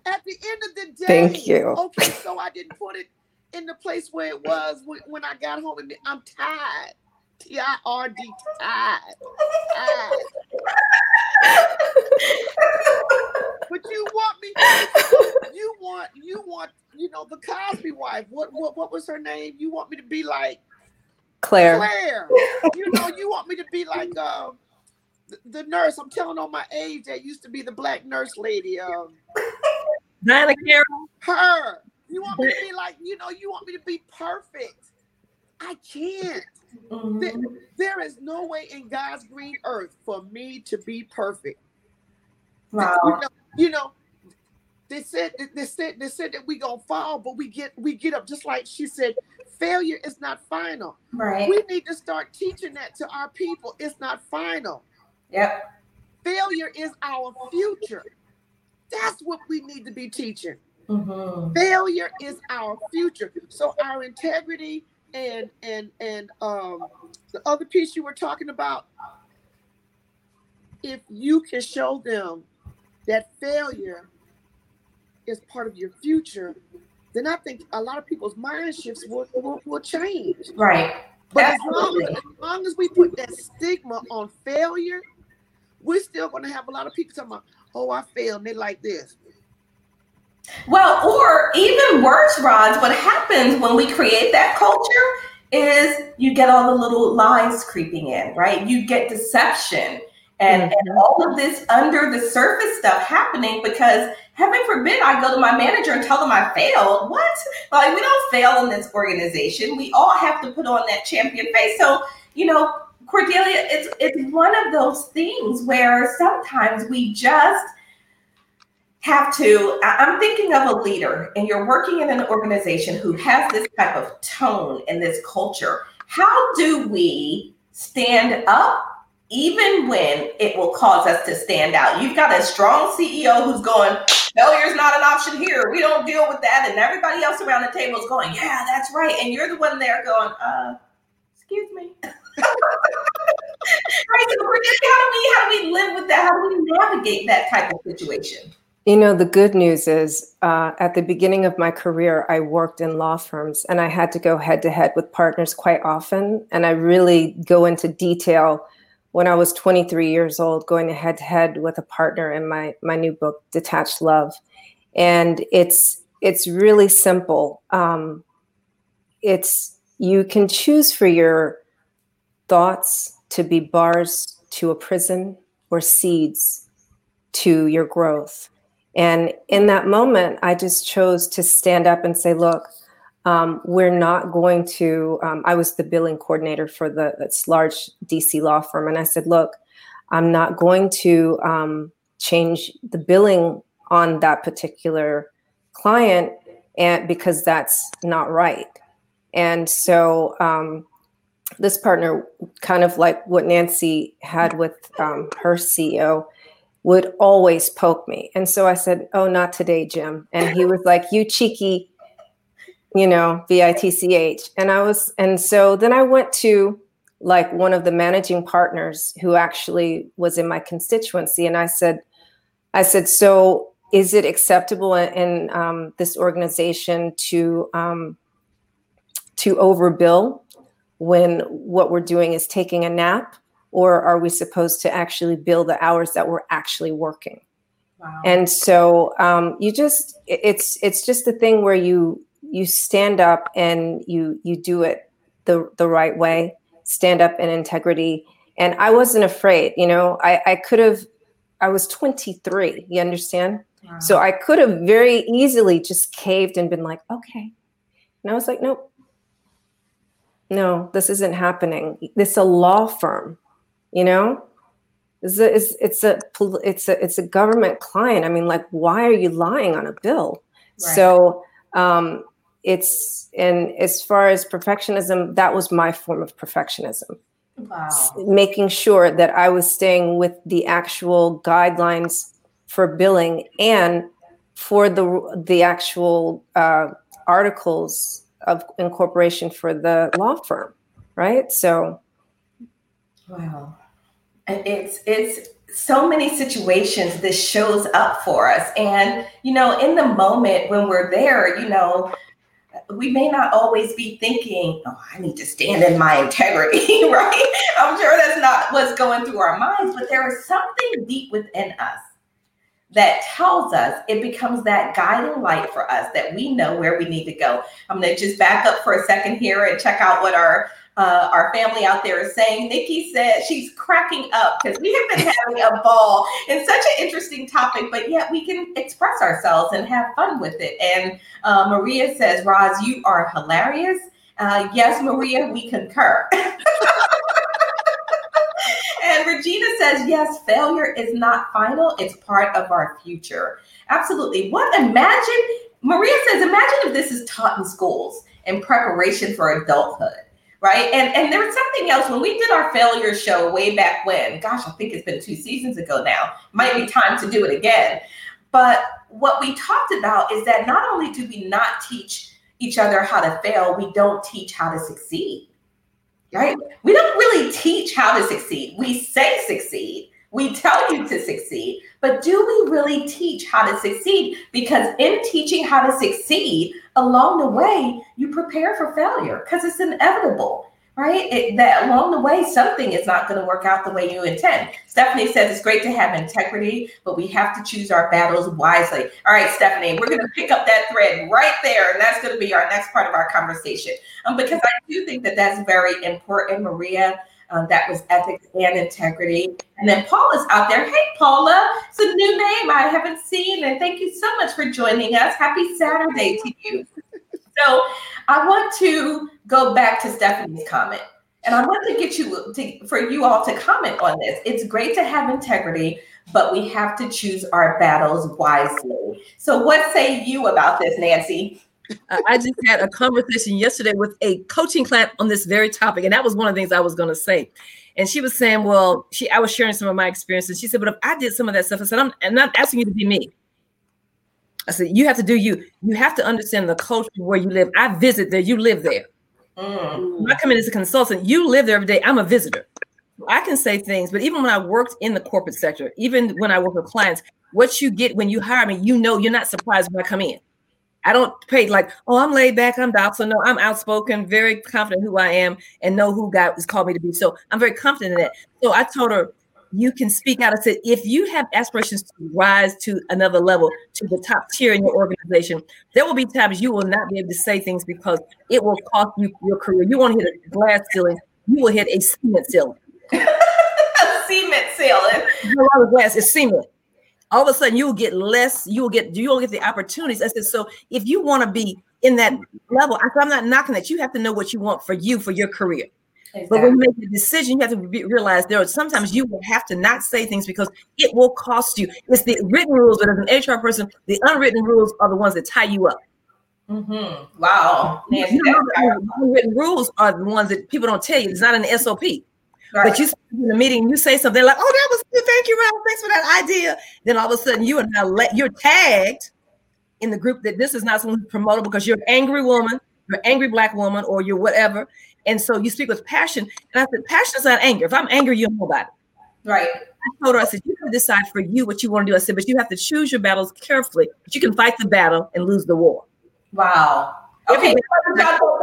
At the end of the day, thank you. Okay, so I didn't put it in the place where it was when, when I got home. And I'm tired. T I R D tired. tired. *laughs* but you want me? You want you want you know the Cosby wife? What what what was her name? You want me to be like Claire? Claire. *laughs* You know you want me to be like um the, nurse. I'm telling on my age. That used to be the black nurse lady. Um, Diahann Carroll. Her. You want me to be like, you know, you want me to be perfect. I can't. Mm-hmm. There, there is no way in God's green earth for me to be perfect. Wow. You know, you know they said they said they said that we gonna fall, but we get we get up. Just like she said, failure is not final. Right. We need to start teaching that to our people. It's not final. Yep. Failure is our future. That's what we need to be teaching. Mm-hmm. Failure is our future. So our integrity and and and um the other piece you were talking about, if you can show them that failure is part of your future, then I think a lot of people's mind shifts will, will, will change. Right. But as long as, as long as we put that stigma on failure, we're still going to have a lot of people talking about, oh, I failed, and they like this. Well, or even worse, Roz, what happens when we create that culture is you get all the little lies creeping in, right? You get deception and, mm-hmm. and all of this under the surface stuff happening because heaven forbid I go to my manager and tell them I failed. What? Like we don't fail in this organization. We all have to put on that champion face. So, you know, Cordelia, it's it's one of those things where sometimes we just have to. I'm thinking of a leader, and you're working in an organization who has this type of tone and this culture. How do we stand up even when it will cause us to stand out? You've got a strong CEO who's going, failure is not an option here. We don't deal with that. And everybody else around the table is going, yeah, that's right. And you're the one there going, uh, excuse me. *laughs* Right. So, how do we how do we live with that? How do we navigate that type of situation? You know, the good news is uh, at the beginning of my career, I worked in law firms and I had to go head to head with partners quite often. And I really go into detail when I was 23 years old, going head to head with a partner in my, my new book, Detached Love. And it's it's really simple. Um, it's you can choose for your thoughts to be bars to a prison or seeds to your growth. And in that moment, I just chose to stand up and say, look, um, we're not going to. Um, I was the billing coordinator for the this large DC law firm, and I said, look, I'm not going to um, change the billing on that particular client, and because that's not right. And so um, this partner, kind of like what Nancy had with um, her CEO, would always poke me. And so I said, Oh, not today, Jim. And he was like, You cheeky, you know, V I T C H. And I was, and so then I went to like one of the managing partners who actually was in my constituency. And I said, I said, So is it acceptable in, in um, this organization to um, to overbill when what we're doing is taking a nap? or are we supposed to actually bill the hours that we're actually working wow. and so um, you just it's it's just a thing where you you stand up and you you do it the the right way stand up in integrity. And i wasn't afraid you know i i could have i was 23 you understand? Wow. so i could have very easily just caved and been like okay. And i was like nope. No this isn't happening. This is a law firm you know? It's a, it's, it's a it's a it's a government client. I mean like why are you lying on a bill? Right. so um it's and as far as perfectionism that was my form of perfectionism. Wow. making sure that i was staying with the actual guidelines for billing and for the the actual uh, articles of incorporation for the law firm right? So wow. And it's it's so many situations this shows up for us. And you know in the moment when we're there you know we may not always be thinking oh i need to stand in my integrity *laughs* right? I'm sure that's not what's going through our minds but there is something deep within us that tells us it becomes that guiding light for us that we know where we need to go. I'm going to just back up for a second here and check out what our uh, our family out there is saying. Nikki said she's cracking up because we have been having a ball. It's such an interesting topic, but yet we can express ourselves and have fun with it. And uh, Maria says, Roz, you are hilarious. Uh, yes, Maria, we concur. *laughs* and Regina says, yes, failure is not final, it's part of our future. Absolutely. What imagine, Maria says, imagine if this is taught in schools in preparation for adulthood right? And and there was something else when we did our failure show way back when. Gosh, I think it's been two seasons ago now. Might be time to do it again. But what we talked about is that not only do we not teach each other how to fail, we don't teach how to succeed. Right? We don't really teach how to succeed. We say succeed. We tell you to succeed, but do we really teach how to succeed? Because in teaching how to succeed, along the way, you prepare for failure because it's inevitable, right? It, that along the way, something is not going to work out the way you intend. Stephanie says it's great to have integrity, but we have to choose our battles wisely. All right, Stephanie, we're going to pick up that thread right there, and that's going to be our next part of our conversation. Um, because I do think that that's very important, Maria. Um, that was ethics and integrity. And then Paula's out there. Hey, Paula, it's a new name I haven't seen. And thank you so much for joining us. Happy Saturday to you. So I want to go back to Stephanie's comment. And I want to get you to, for you all to comment on this. It's great to have integrity, but we have to choose our battles wisely. So, what say you about this, Nancy? I just had a conversation yesterday with a coaching client on this very topic, and that was one of the things I was going to say. And she was saying, "Well, she I was sharing some of my experiences." She said, "But if I did some of that stuff," I said, "I'm, I'm not asking you to be me." I said, "You have to do you. You have to understand the culture where you live. I visit there. You live there. Mm. I come in as a consultant. You live there every day. I'm a visitor. I can say things, but even when I worked in the corporate sector, even when I work with clients, what you get when you hire me, you know, you're not surprised when I come in. I don't pay like, oh, I'm laid back, I'm docile. No, I'm outspoken, very confident who I am, and know who God has called me to be. So I'm very confident in that. So I told her, you can speak out. I said, if you have aspirations to rise to another level, to the top tier in your organization, there will be times you will not be able to say things because it will cost you your career. You won't hit a glass ceiling, you will hit a cement ceiling. a *laughs* cement ceiling. A glass is cement. All of a sudden, you will get less. You will get. You will get the opportunities. I said, so if you want to be in that level, I said, I'm not knocking that. You have to know what you want for you for your career. Exactly. But when you make a decision, you have to be, realize there are sometimes you will have to not say things because it will cost you. It's the written rules, but as an HR person, the unwritten rules are the ones that tie you up. Mm-hmm. Wow. Nancy, the unwritten rules are the ones that people don't tell you. It's not an SOP. Right. But you in the meeting, you say something like, "Oh, that was good. Thank you, Ralph. Thanks for that idea." Then all of a sudden, you are now let you're tagged in the group that this is not someone who's promotable because you're an angry woman, you're an angry black woman, or you're whatever, and so you speak with passion. And I said, passion is not anger. If I'm angry, you know about it. Right. I told her, I said, you can decide for you what you want to do. I said, but you have to choose your battles carefully. But you can fight the battle and lose the war. Wow. Okay,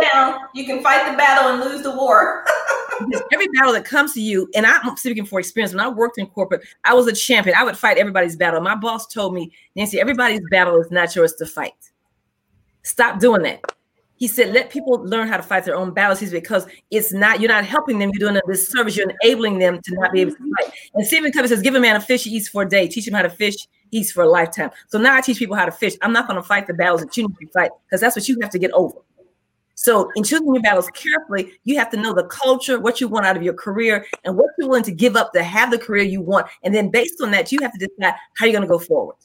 down. You can fight the battle and lose the war. *laughs* every battle that comes to you, and I'm speaking for experience. When I worked in corporate, I was a champion. I would fight everybody's battle. My boss told me, Nancy, everybody's battle is not yours to fight. Stop doing that he said, let people learn how to fight their own battles. He's because it's not, you're not helping them, you're doing a disservice, you're enabling them to not be able to mm-hmm. fight. And Stephen Covey says, give a man a fish, he eats for a day, teach him how to fish, he eats for a lifetime. So now I teach people how to fish. I'm not going to fight the battles that you need to fight because that's what you have to get over. So in choosing your battles carefully, you have to know the culture, what you want out of your career, and what you're willing to give up to have the career you want. And then based on that, you have to decide how you're going to go forward.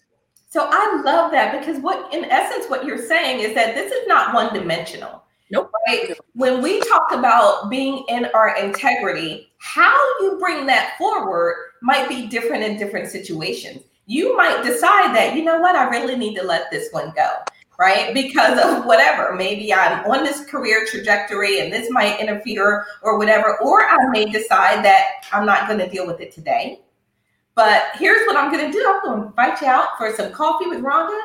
So I love that because what, in essence, what you're saying is that this is not one dimensional. Nope. Right? When we talk about being in our integrity, how you bring that forward might be different in different situations. You might decide that, you know what, I really need to let this one go, right? Because of whatever. Maybe I'm on this career trajectory and this might interfere or whatever. Or I may decide that I'm not going to deal with it today but here's what I'm to do. I'm to invite you out for some coffee with Rhonda.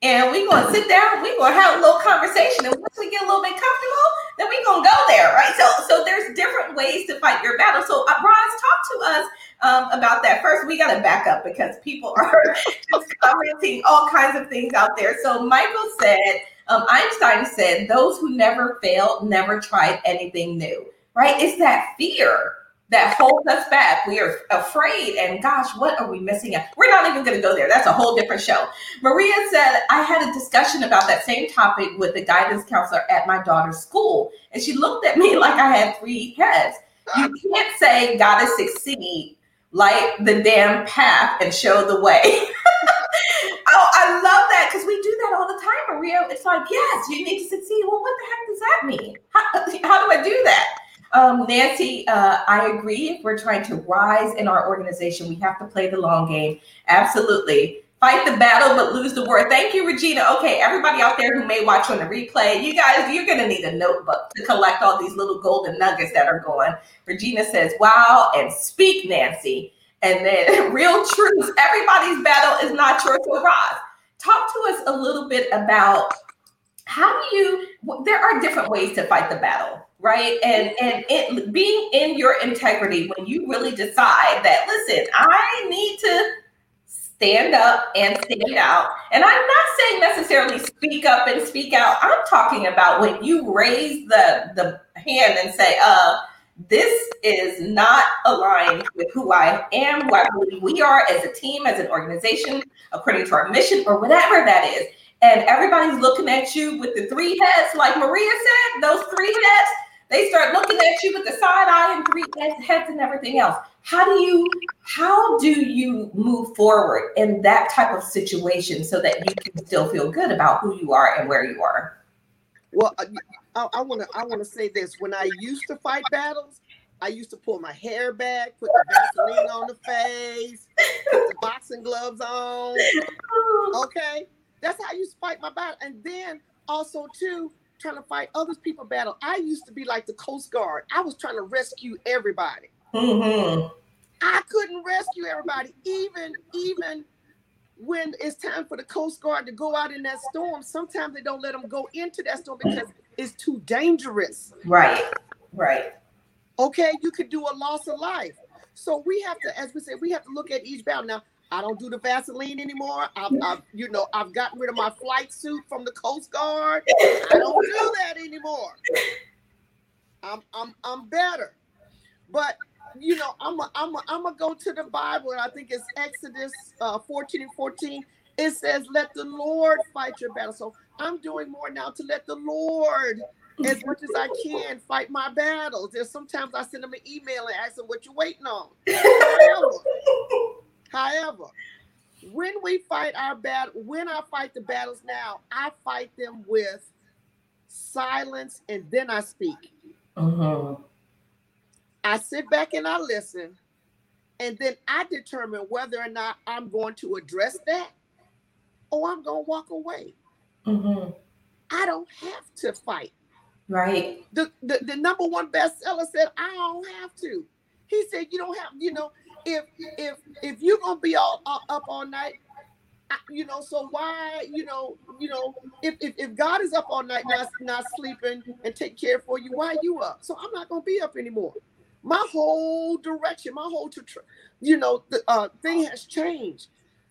And we're to sit down. We're to have a little conversation. And once we get a little bit comfortable, then we're to go there, right? So, so there's different ways to fight your battle. So, uh, Roz, talk to us um, about that. First, we got to back up because people *laughs* are just commenting all kinds of things out there. So, Michael said, um, Einstein said, those who never failed never tried anything new, right? It's that fear that holds us back. We are afraid, and gosh, what are we missing out? We're not even going to go there. That's a whole different show. Maria said, I had a discussion about that same topic with the guidance counselor at my daughter's school, and she looked at me *laughs* like I had three heads. You can't say, Gotta succeed, light the damn path and show the way. *laughs* oh, I love that because we do that all the time, Maria. It's like, yes, you need to succeed. Well, what the heck does that mean? How, *laughs* how do I do that? Um, Nancy, uh, I agree. If we're trying to rise in our organization, we have to play the long game. Absolutely. Fight the battle, but lose the war. Thank you, Regina. Okay, everybody out there who may watch on the replay, you guys, you're going to need a notebook to collect all these little golden nuggets that are going. Regina says, wow, and speak, Nancy. And then *laughs* real truth. Everybody's battle is not yours to rise. Talk to us a little bit about how do you, there are different ways to fight the battle right? And and it being in your integrity when you really decide that listen i need to stand up and stand out. And i'm not saying necessarily speak up and speak out. I'm talking about when you raise the the hand and say uh this is not aligned with who I am, who we are as a team, as an organization, according to our mission, or whatever that is. And everybody's looking at you with the three heads, like Maria said, those three heads they start looking at you with the side eye and three heads and everything else. How do you how do you move forward in that type of situation so that you can still feel good about who you are and where you are? Well, I want to I want to say this. When I used to fight battles, I used to pull my hair back, put the Vaseline on the face, put the boxing gloves on. *laughs* Okay, that's how I used to fight my battle. And then also too, trying to fight other people battle. I used to be like the Coast Guard. I was trying to rescue everybody. Mm-hmm. I couldn't rescue everybody, even even when it's time for the Coast Guard to go out in that storm. Sometimes they don't let them go into that storm because it's too dangerous. Right, right. Okay, you could do a loss of life. So we have to, as we said, we have to look at each battle. Now, I don't do the Vaseline anymore. I've, I've, you know, I've gotten rid of my flight suit from the Coast Guard. *laughs* I don't do that anymore. I'm, I'm, I'm better. But you know, I'm a, I'm a, I'm gonna go to the Bible, and I think it's Exodus uh, 14 and 14. It says, "Let the Lord fight your battle." So I'm doing more now to let the Lord, as much as I can, fight my battles. There's sometimes I send them an email and ask them what you're waiting on. *laughs* However, when we fight our battle, when I fight the battles now, I fight them with silence and then I speak. Uh-huh. I sit back and I listen, and then I determine whether or not I'm going to address that or I'm going to walk away. Mm-hmm. I don't have to fight. Right. The, the the number one bestseller said, I don't have to. He said, you don't have, you know, if if if you're gonna be all uh, up all night, you know, so why, you know, you know, if, if, if God is up all night not not sleeping and take care for you, why you up? So I'm not gonna be up anymore my whole direction, my whole, you know, the uh, thing has changed.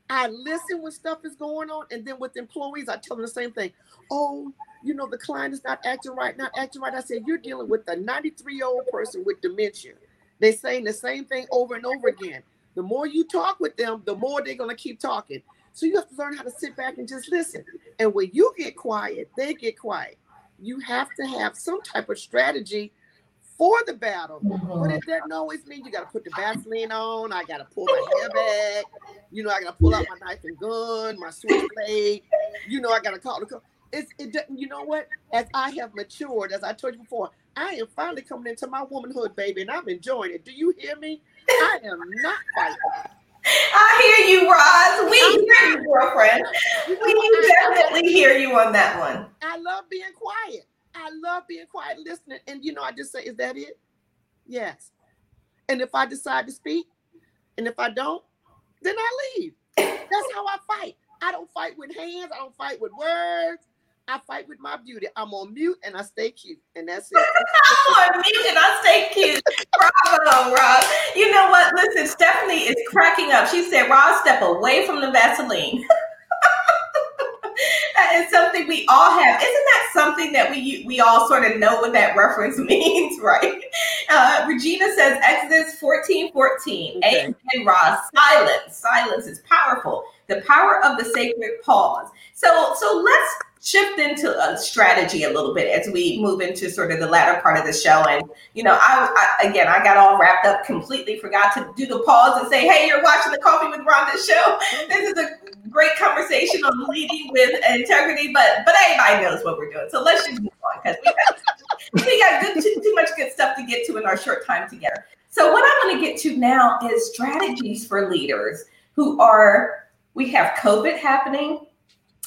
I listen when stuff is going on, and then with employees, I tell them the same thing. Oh, you know, the client is not acting right, not acting right. I said, you're dealing with a 93 year old person with dementia. They're saying the same thing over and over again. The more you talk with them, the more they're going to keep talking. So you have to learn how to sit back and just listen. And when you get quiet, they get quiet. You have to have some type of strategy for the battle. But it doesn't always mean you got to put the Vaseline on. I got to pull my hair back. You know, I got to pull out my knife and gun, my switchblade. You know, I got to call the. It's it doesn't. You know what? As I have matured, as I told you before, I am finally coming into my womanhood, baby, and I'm enjoying it. Do you hear me? I am not fighting. I hear you, Roz. We hear you, girlfriend. We definitely hear you on that one. I love being quiet. I love being quiet, listening. And you know, I just say, is that it? Yes. And if I decide to speak, and if I don't, then I leave. That's how I fight. I don't fight with hands, I don't fight with words. I fight with my beauty. I'm on mute and I stay cute. And that's it. *laughs* I'm on mute and I stay cute. Bravo, Rob. You know what? Listen, Stephanie is cracking up. She said, Rob, step away from the Vaseline. *laughs* that is something we all have. Isn't that something that we we all sort of know what that reference *laughs* means, right? Uh, Regina says Exodus 14, 14. Okay. Amen, Roz. Silence. Silence is powerful. The power of the sacred pause. So so let's shift into a strategy a little bit as we move into sort of the latter part of the show. And, you know, I, I, again, I got all wrapped up, completely forgot to do the pause and say, hey, you're watching the Coffee with Rhonda show. *laughs* This is a great conversation on leading with integrity, but but everybody knows what we're doing. So let's just move on because we got, *laughs* we got good, too, too much good stuff to get to in our short time together. So what I want to get to now is strategies for leaders who are, we have COVID happening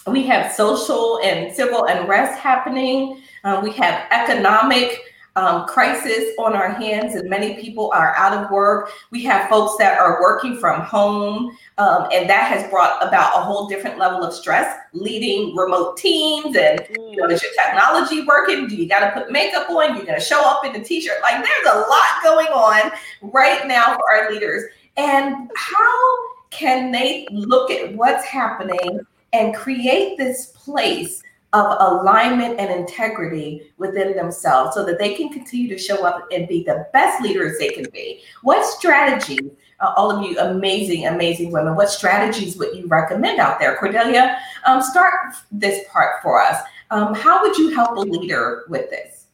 we have social and civil unrest happening. Uh, we have economic um, crisis on our hands, and many people are out of work. We have folks that are working from home, um, and that has brought about a whole different level of stress, leading remote teams. And you know, is your technology working? Do you got to put makeup on? You're going to show up in a t-shirt. Like, there's a lot going on right now for our leaders. And how can they look at what's happening and create this place of alignment and integrity within themselves so that they can continue to show up and be the best leaders they can be. What strategies, uh, all of you amazing, amazing women, what strategies would you recommend out there? Cordelia, um, start this part for us. Um, how would you help a leader with this?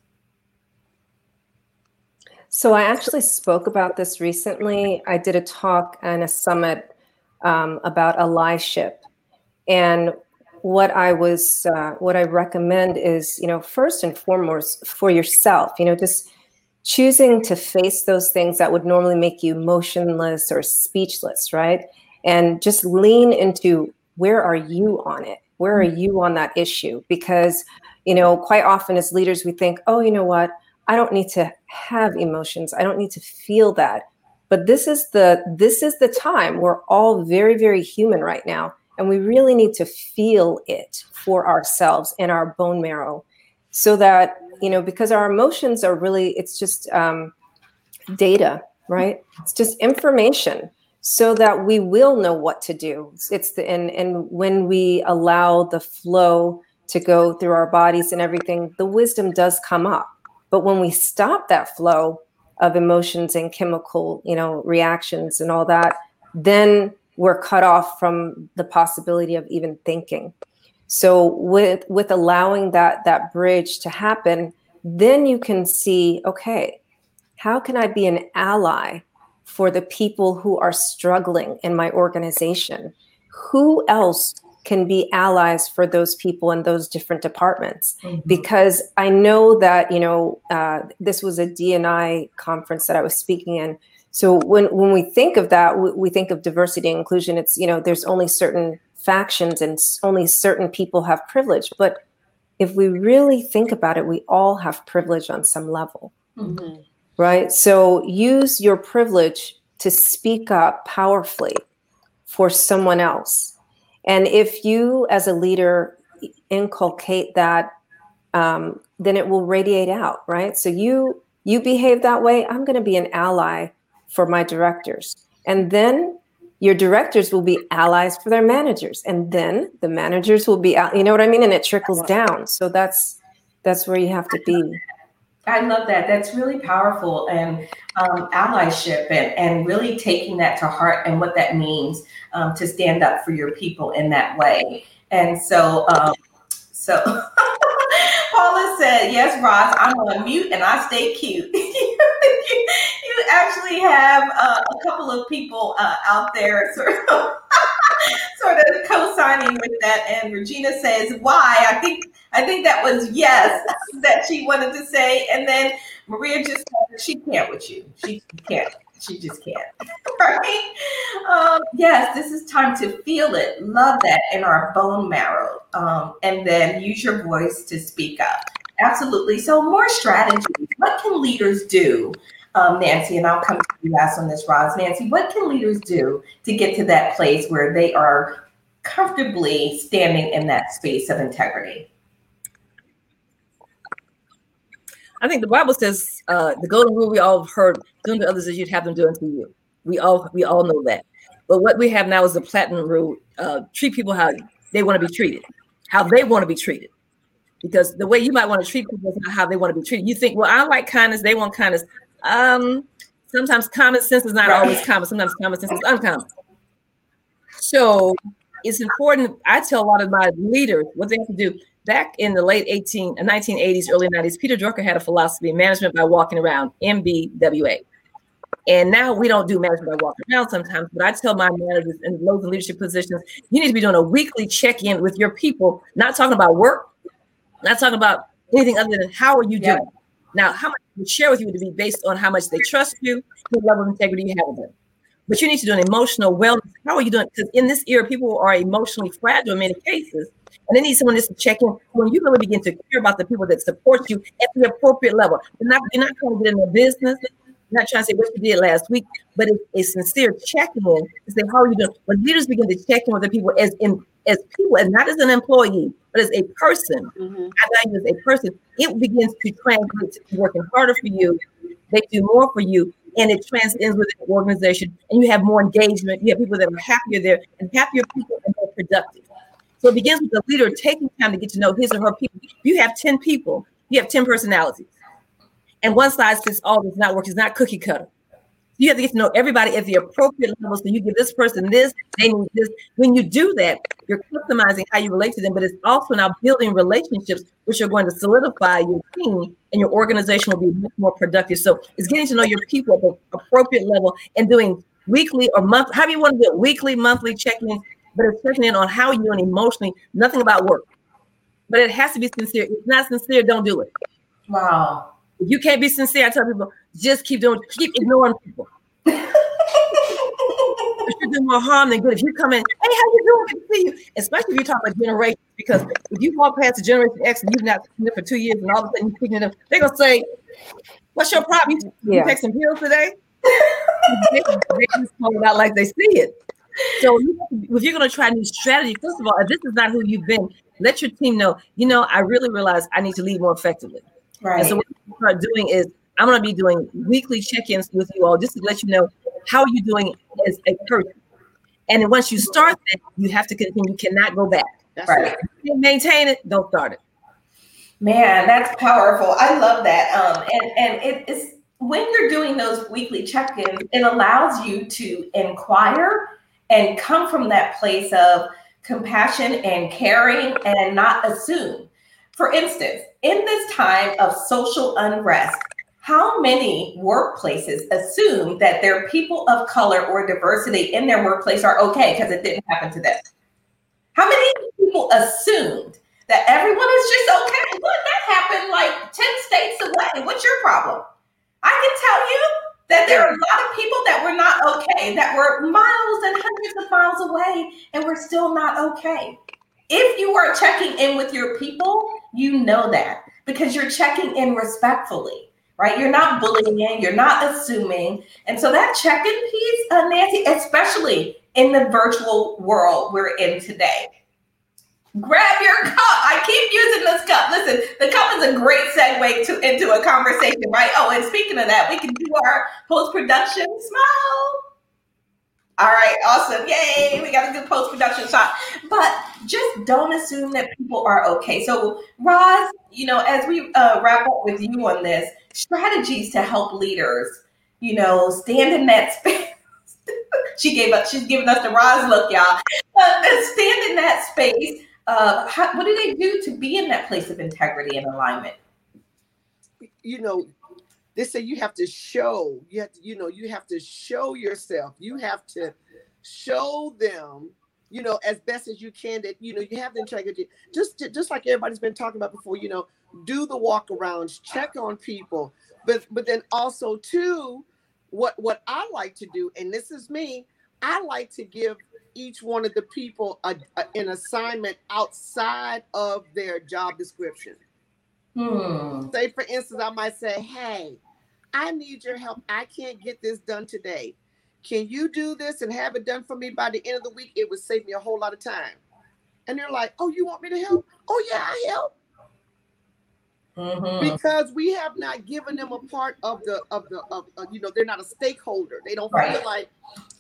So, I actually spoke about this recently. I did a talk and a summit um, about allyship and what I was, uh, what I recommend is, you know, first and foremost for yourself, you know, just choosing to face those things that would normally make you motionless or speechless, right? And just lean into where are you on it? Where are you on that issue? Because, you know, quite often as leaders, we think, oh, you know what? I don't need to have emotions. I don't need to feel that. but this is the this is the time we're all very very human right now and we really need to feel it for ourselves in our bone marrow so that you know because our emotions are really it's just um, data right? It's just information so that we will know what to do. It's the and and when we allow the flow to go through our bodies and everything the wisdom does come up. But when we stop that flow of emotions and chemical you know reactions and all that then we're cut off from the possibility of even thinking. So with with allowing that that bridge to happen then you can see okay how can i be an ally for the people who are struggling in my organization? Who else can be allies for those people in those different departments? Mm-hmm. because i know that you know uh, this was a D&I conference that i was speaking in so when when we think of that we, we think of diversity and inclusion it's you know there's only certain factions and only certain people have privilege. But if we really think about it we all have privilege on some level. Mm-hmm. right? So use your privilege to speak up powerfully for someone else. And if you as a leader inculcate that um, then it will radiate out right? So you you behave that way i'm going to be an ally for my directors. And then your directors will be allies for their managers. And then the managers will be you know what i mean? And it trickles down. So that's that's where you have to be. I love that. That's really powerful. And um, allyship and, and really taking that to heart and what that means um, to stand up for your people in that way. And so um, so *laughs* said, yes, Roz, I'm on mute and I stay cute. *laughs* you actually have uh, a couple of people uh, out there *laughs* sort of, sort of co-signing with that. And Regina says, why? I think I think that was yes *laughs* that she wanted to say. And then Maria just she can't with you. She can't. She just can't. right? Um, yes, this is time to feel it. Love that in our bone marrow. Um, and then use your voice to speak up. Absolutely. So more strategies. What can leaders do um, Nancy, and I'll come to you last on this, Roz. Nancy, what can leaders do to get to that place where they are comfortably standing in that space of integrity? I think the Bible says uh, the golden rule we all have heard: doing to others as you'd have them do unto you. We all we all know that. But what we have now is the platinum rule: uh, treat people how they want to be treated, how they want to be treated. Because the way you might want to treat people is not how they want to be treated. You think, well, I like kindness; they want kindness. Um, sometimes common sense is not always common. Sometimes common sense is uncommon. So it's important. I tell a lot of my leaders what they have to do. Back in the late 18, 1980s, uh, early 90s, Peter Drucker had a philosophy: of management by walking around, MBWA. And now we don't do management by walking around sometimes, but I tell my managers in of leadership positions, you need to be doing a weekly check-in with your people, not talking about work, not talking about anything other than how are you doing. Now, how much we share with you would be based on how much they trust you, the level of integrity you have with them. But you need to do an emotional wellness. How are you doing? Because in this era, people are emotionally fragile in many cases. And they need someone just to check in when you really begin to care about the people that support you at the appropriate level. You're not, you're not trying to get in their business. You're not trying to say what you did last week, but it's a sincere checking in to say, how are you doing? When leaders begin to check in with the people as in as people, and not as an employee, but as a person, mm-hmm. I value as a person, it begins to translate to working harder for you. They do more for you, and it transcends within the organization, and you have more engagement. You have people that are happier there, and happier people are more productive. So it begins with the leader taking time to get to know his or her people. You have 10 people, you have 10 personalities. And one size fits all does not work. It's not cookie cutter. You have to get to know everybody at the appropriate level. So you give this person this, they need this. When you do that, you're customizing how you relate to them, but it's also now building relationships which are going to solidify your team and your organization will be much more productive. So it's getting to know your people at the appropriate level and doing weekly or month, however you want to do it, weekly, monthly check-ins, but it's checking in on how you're doing emotionally, nothing about work. But it has to be sincere. If it's not sincere, don't do it. Wow. If you can't be sincere, I tell people, just keep doing, keep ignoring people. you should do more harm than good. If you come in, hey, how you doing? Good to see you. Especially if you talk about generations, because if you walk past a generation X and you've not seen it for two years, and all of a sudden you're speaking to them, they're gonna say, "What's your problem? You, yeah. you take some pills today?" they, they just call it out like they see it. So if you're going to try a new strategy, first of all, if this is not who you've been, let your team know. You know, I really realize I need to lead more effectively. Right. And so what we start doing is I'm going to be doing weekly check-ins with you all just to let you know how you're doing as a person. And then once you start that, you have to continue. You cannot go back. That's Right. it. Maintain it. Don't start it. Man, that's powerful. I love that. Um, and and it is when you're doing those weekly check-ins, it allows you to inquire and come from that place of compassion and caring and not assume. For instance, in this time of social unrest, how many workplaces assume that their people of color or diversity in their workplace are okay because it didn't happen to them? How many people assumed that everyone is just okay? Look, that happened like 10 states away. What's your problem? I can tell you that there are a lot of people that were not okay, that were miles and hundreds of miles away, and were still not okay. If you are checking in with your people, you know that because you're checking in respectfully, right? You're not bullying, you're not assuming. And so that check in piece, uh, Nancy, especially in the virtual world we're in today. Grab your cup. I keep using this cup. Listen, the cup is a great segue to into a conversation, right? Oh, and speaking of that, we can do our post production smile. All right, awesome. Yay, we got a good post production shot. But just don't assume that people are okay. So, Roz, you know, as we uh, wrap up with you on this, strategies to help leaders, you know, stand in that *laughs* space. she gave up, she's giving us the rise look, y'all. Uh, stand in that space. Uh, how, what do they do to be in that place of integrity and alignment? you know, they say you have to show, you have to, you know, you have to show yourself. You have to show them, you know, as best as you can that you know you have the integrity. Just just like everybody's been talking about before, you know, do the walk arounds, check on people, but but then also too, what what I like to do, and this is me, I like to give each one of the people a, a- an assignment outside of their job description. Hmm. say for instance i might say hey i need your help. I can't get this done today. Can you do this and have it done for me by the end of the week? It would save me a whole lot of time. And they're like oh you want me to help? Oh yeah i help Mhm. because we have not given them a part of the of the of, of, you know they're not a stakeholder. They don't Right. feel like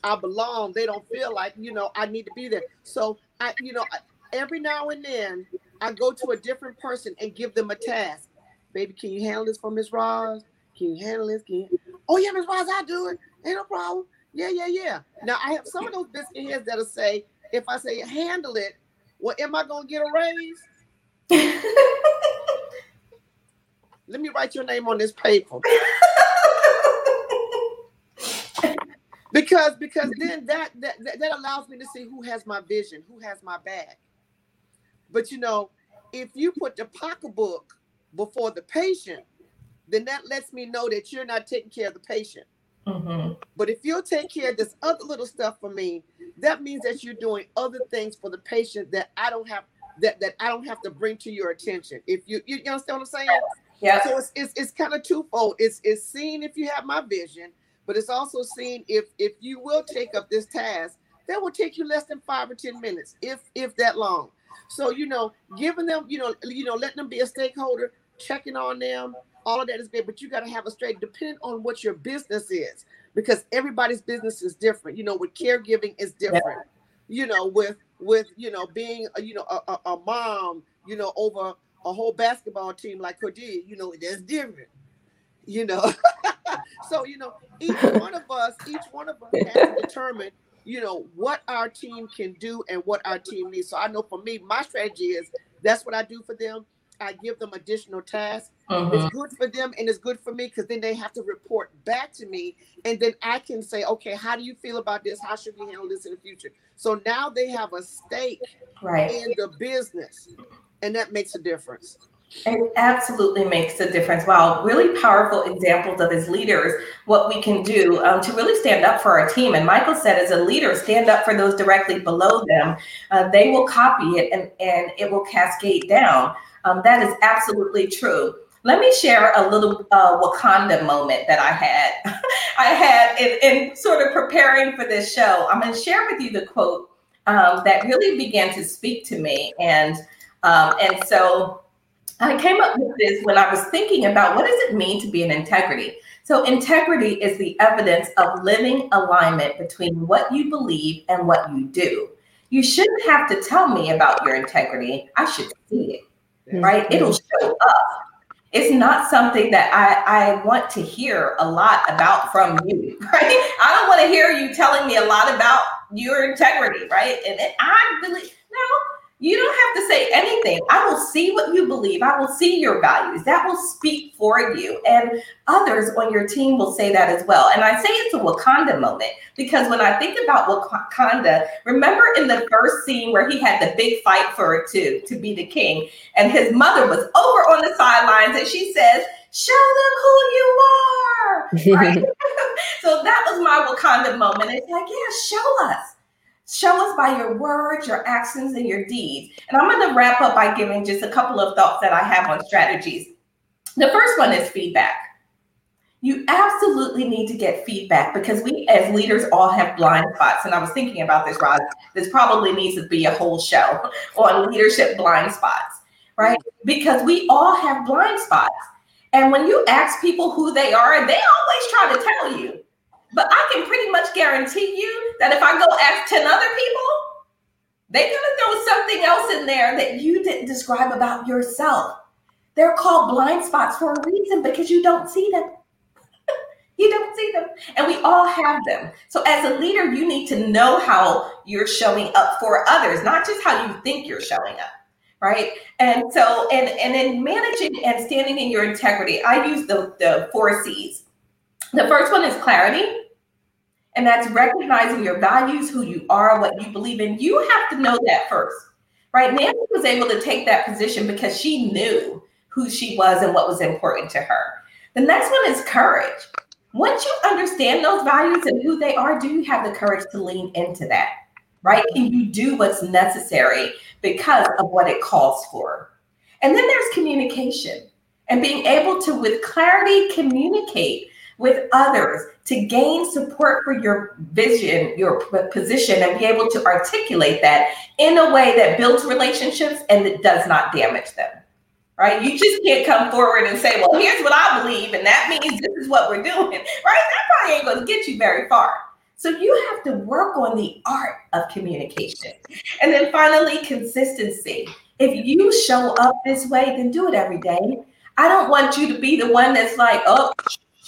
i belong. They don't feel like you know i need to be there. So i you know I- every now and then i go to a different person and give them a task. Baby can you handle this for miss Roz can you handle this? Can you? oh yeah miss Roz i do it. Ain't no problem. Yeah yeah yeah. Now i have some of those biscuit heads that'll say if i say handle it well am i gonna get a raise *laughs* let me write your name on this paper. *laughs* Because because then that, that that allows me to see who has my vision who has my back. But you know if you put the pocketbook before the patient then that lets me know that you're not taking care of the patient. Mhm. but if you'll take care of this other little stuff for me that means that you're doing other things for the patient that i don't have that that i don't have to bring to your attention. If you you, you understand what i'm saying Yeah. so it's it's, it's kind of twofold. It's it's seeing if you have my vision, but it's also seeing if if you will take up this task that will take you less than five or ten minutes, if if that long. So you know, giving them, you know, you know, letting them be a stakeholder, checking on them, all of that is great. But you got to have a straight, depending on what your business is, because everybody's business is different. You know, with caregiving is different. You know, with with you know being a, you know a, a, a mom, you know, over a whole basketball team like Cordelia, you know, that's different. You know, *laughs* so you know, each one of us, each one of us has to determine, you know, what our team can do and what our team needs. So I know for me, my strategy is that's what I do for them. I give them additional tasks. It's uh-huh. good for them and it's good for me because then they have to report back to me, and then I can say, okay, how do you feel about this? How should we handle this in the future? So now they have a stake Right. in the business, and that makes a difference. It absolutely makes a difference. Wow, really powerful examples of as leaders what we can do um, to really stand up for our team. And Michael said, as a leader, stand up for those directly below them. Uh, they will copy it and, and it will cascade down. Um, that is absolutely true. let me share a little uh, Wakanda moment that I had. *laughs* I had in, in, sort of preparing for this show. I'm going to share with you the quote um, that really began to speak to me, and um, and so I came up with this when I was thinking about what does it mean to be an integrity. So integrity is the evidence of living alignment between what you believe and what you do. You shouldn't have to tell me about your integrity. I should see it, right? It'll show up it's not something that I, I want to hear a lot about from you, *laughs* right? I don't want to hear you telling me a lot about your integrity, right? And, and I believe, no, you don't have to say anything. I will see what you believe. I will see your values. That will speak for you. And others on your team will say that as well. And I say it's a Wakanda moment because when I think about Wakanda, remember in the first scene where he had the big fight for to, to be the king, and his mother was over on the sidelines and she says, Show them who you are. *laughs* Right? *laughs* so that was my Wakanda moment. It's like, yeah, show us Show us by your words, your actions, and your deeds. And I'm going to wrap up by giving just a couple of thoughts that I have on strategies. The first one is feedback. You absolutely need to get feedback because we as leaders all have blind spots. And I was thinking about this, Rod. This probably needs to be a whole show *laughs* on leadership blind spots, right? Because we all have blind spots. And when you ask people who they are, they always try to tell you. But I can pretty much guarantee you that if I go ask 10 other people, they're going to throw something else in there that you didn't describe about yourself. They're called blind spots for a reason because you don't see them. *laughs* you don't see them. And we all have them. So, as a leader, you need to know how you're showing up for others, not just how you think you're showing up. Right. And so, and, and in managing and standing in your integrity, I use the, the four C's. The first one is clarity. And that's recognizing your values, who you are, what you believe in. You have to know that first, right? Nancy was able to take that position because she knew who she was and what was important to her. The next one is courage. Once you understand those values and who they are, do you have the courage to lean into that? Right? Can you do what's necessary because of what it calls for? And then there's communication and being able to, with clarity, communicate with others to gain support for your vision, your position, and be able to articulate that in a way that builds relationships and that does not damage them. Right? You just can't come forward and say, well, here's what I believe, and that means this is what we're doing. *laughs* Right? That probably ain't going to get you very far. So you have to work on the art of communication. And then finally, consistency. If you show up this way, then do it every day. I don't want you to be the one that's like, oh,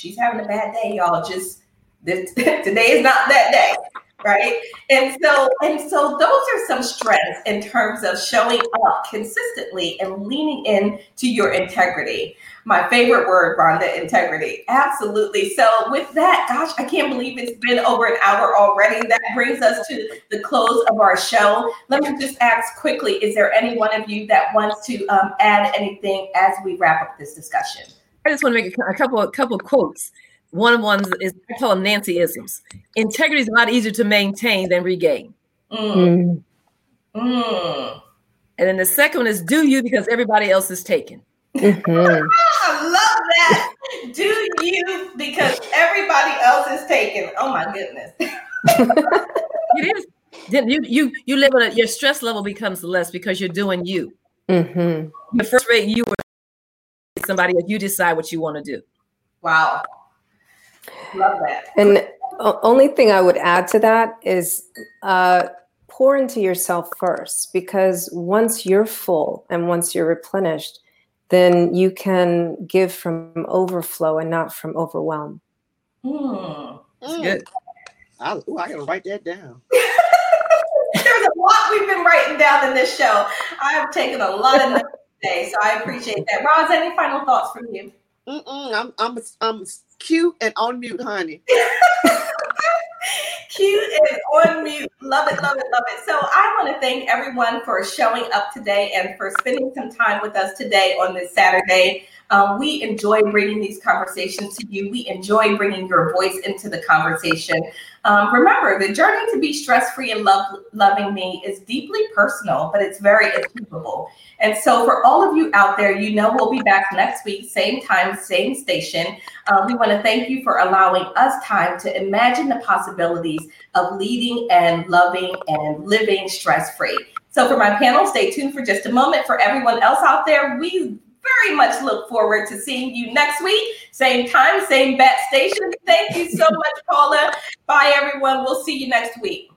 she's having a bad day, y'all. Just this *laughs* today is not that day, right? And so, and so those are some strengths in terms of showing up consistently and leaning in to your integrity. My favorite word, Rhonda, integrity. Absolutely. So with that, gosh, I can't believe it's been over an hour already. That brings us to the close of our show. Let me just ask quickly, is there any one of you that wants to um, add anything as we wrap up this discussion? I just want to make a couple a couple quotes. One of ones is I call them Nancy isms. Integrity is a lot easier to maintain than regain. Mm. Mm. And then the second one is do you because everybody else is taken. Mm-hmm. *laughs* I love that. Do you because everybody else is taken. Oh my goodness. *laughs* it is. Then you you you live on a, your stress level becomes less because you're doing you. Mm-hmm. The first rate you somebody if you decide what you want to do. Wow. Love that. And only thing I would add to that is uh, pour into yourself first, because once you're full and once you're replenished, then you can give from overflow and not from overwhelm. Mm. That's good. I, ooh, I gotta write that down. *laughs* There's a lot we've been writing down in this show. I've taken a lot of notes today, so I appreciate that. Roz, any final thoughts from you? Mm-mm, I'm I'm I'm cute and on mute, honey. *laughs* cute and on mute. Love it, love it, love it. So I want to thank everyone for showing up today and for spending some time with us today on this Saturday. Um, we enjoy bringing these conversations to you. We enjoy bringing your voice into the conversation. Um, remember, the journey to be stress free and love, loving me is deeply personal, but it's very achievable. And so, for all of you out there, you know we'll be back next week, same time, same station. Uh, we want to thank you for allowing us time to imagine the possibilities of leading and loving and living stress free. So, for my panel, stay tuned for just a moment. For everyone else out there, we very much look forward to seeing you next week. Same time, same bat station. Thank you so *laughs* much, Paula. Bye, everyone. We'll see you next week.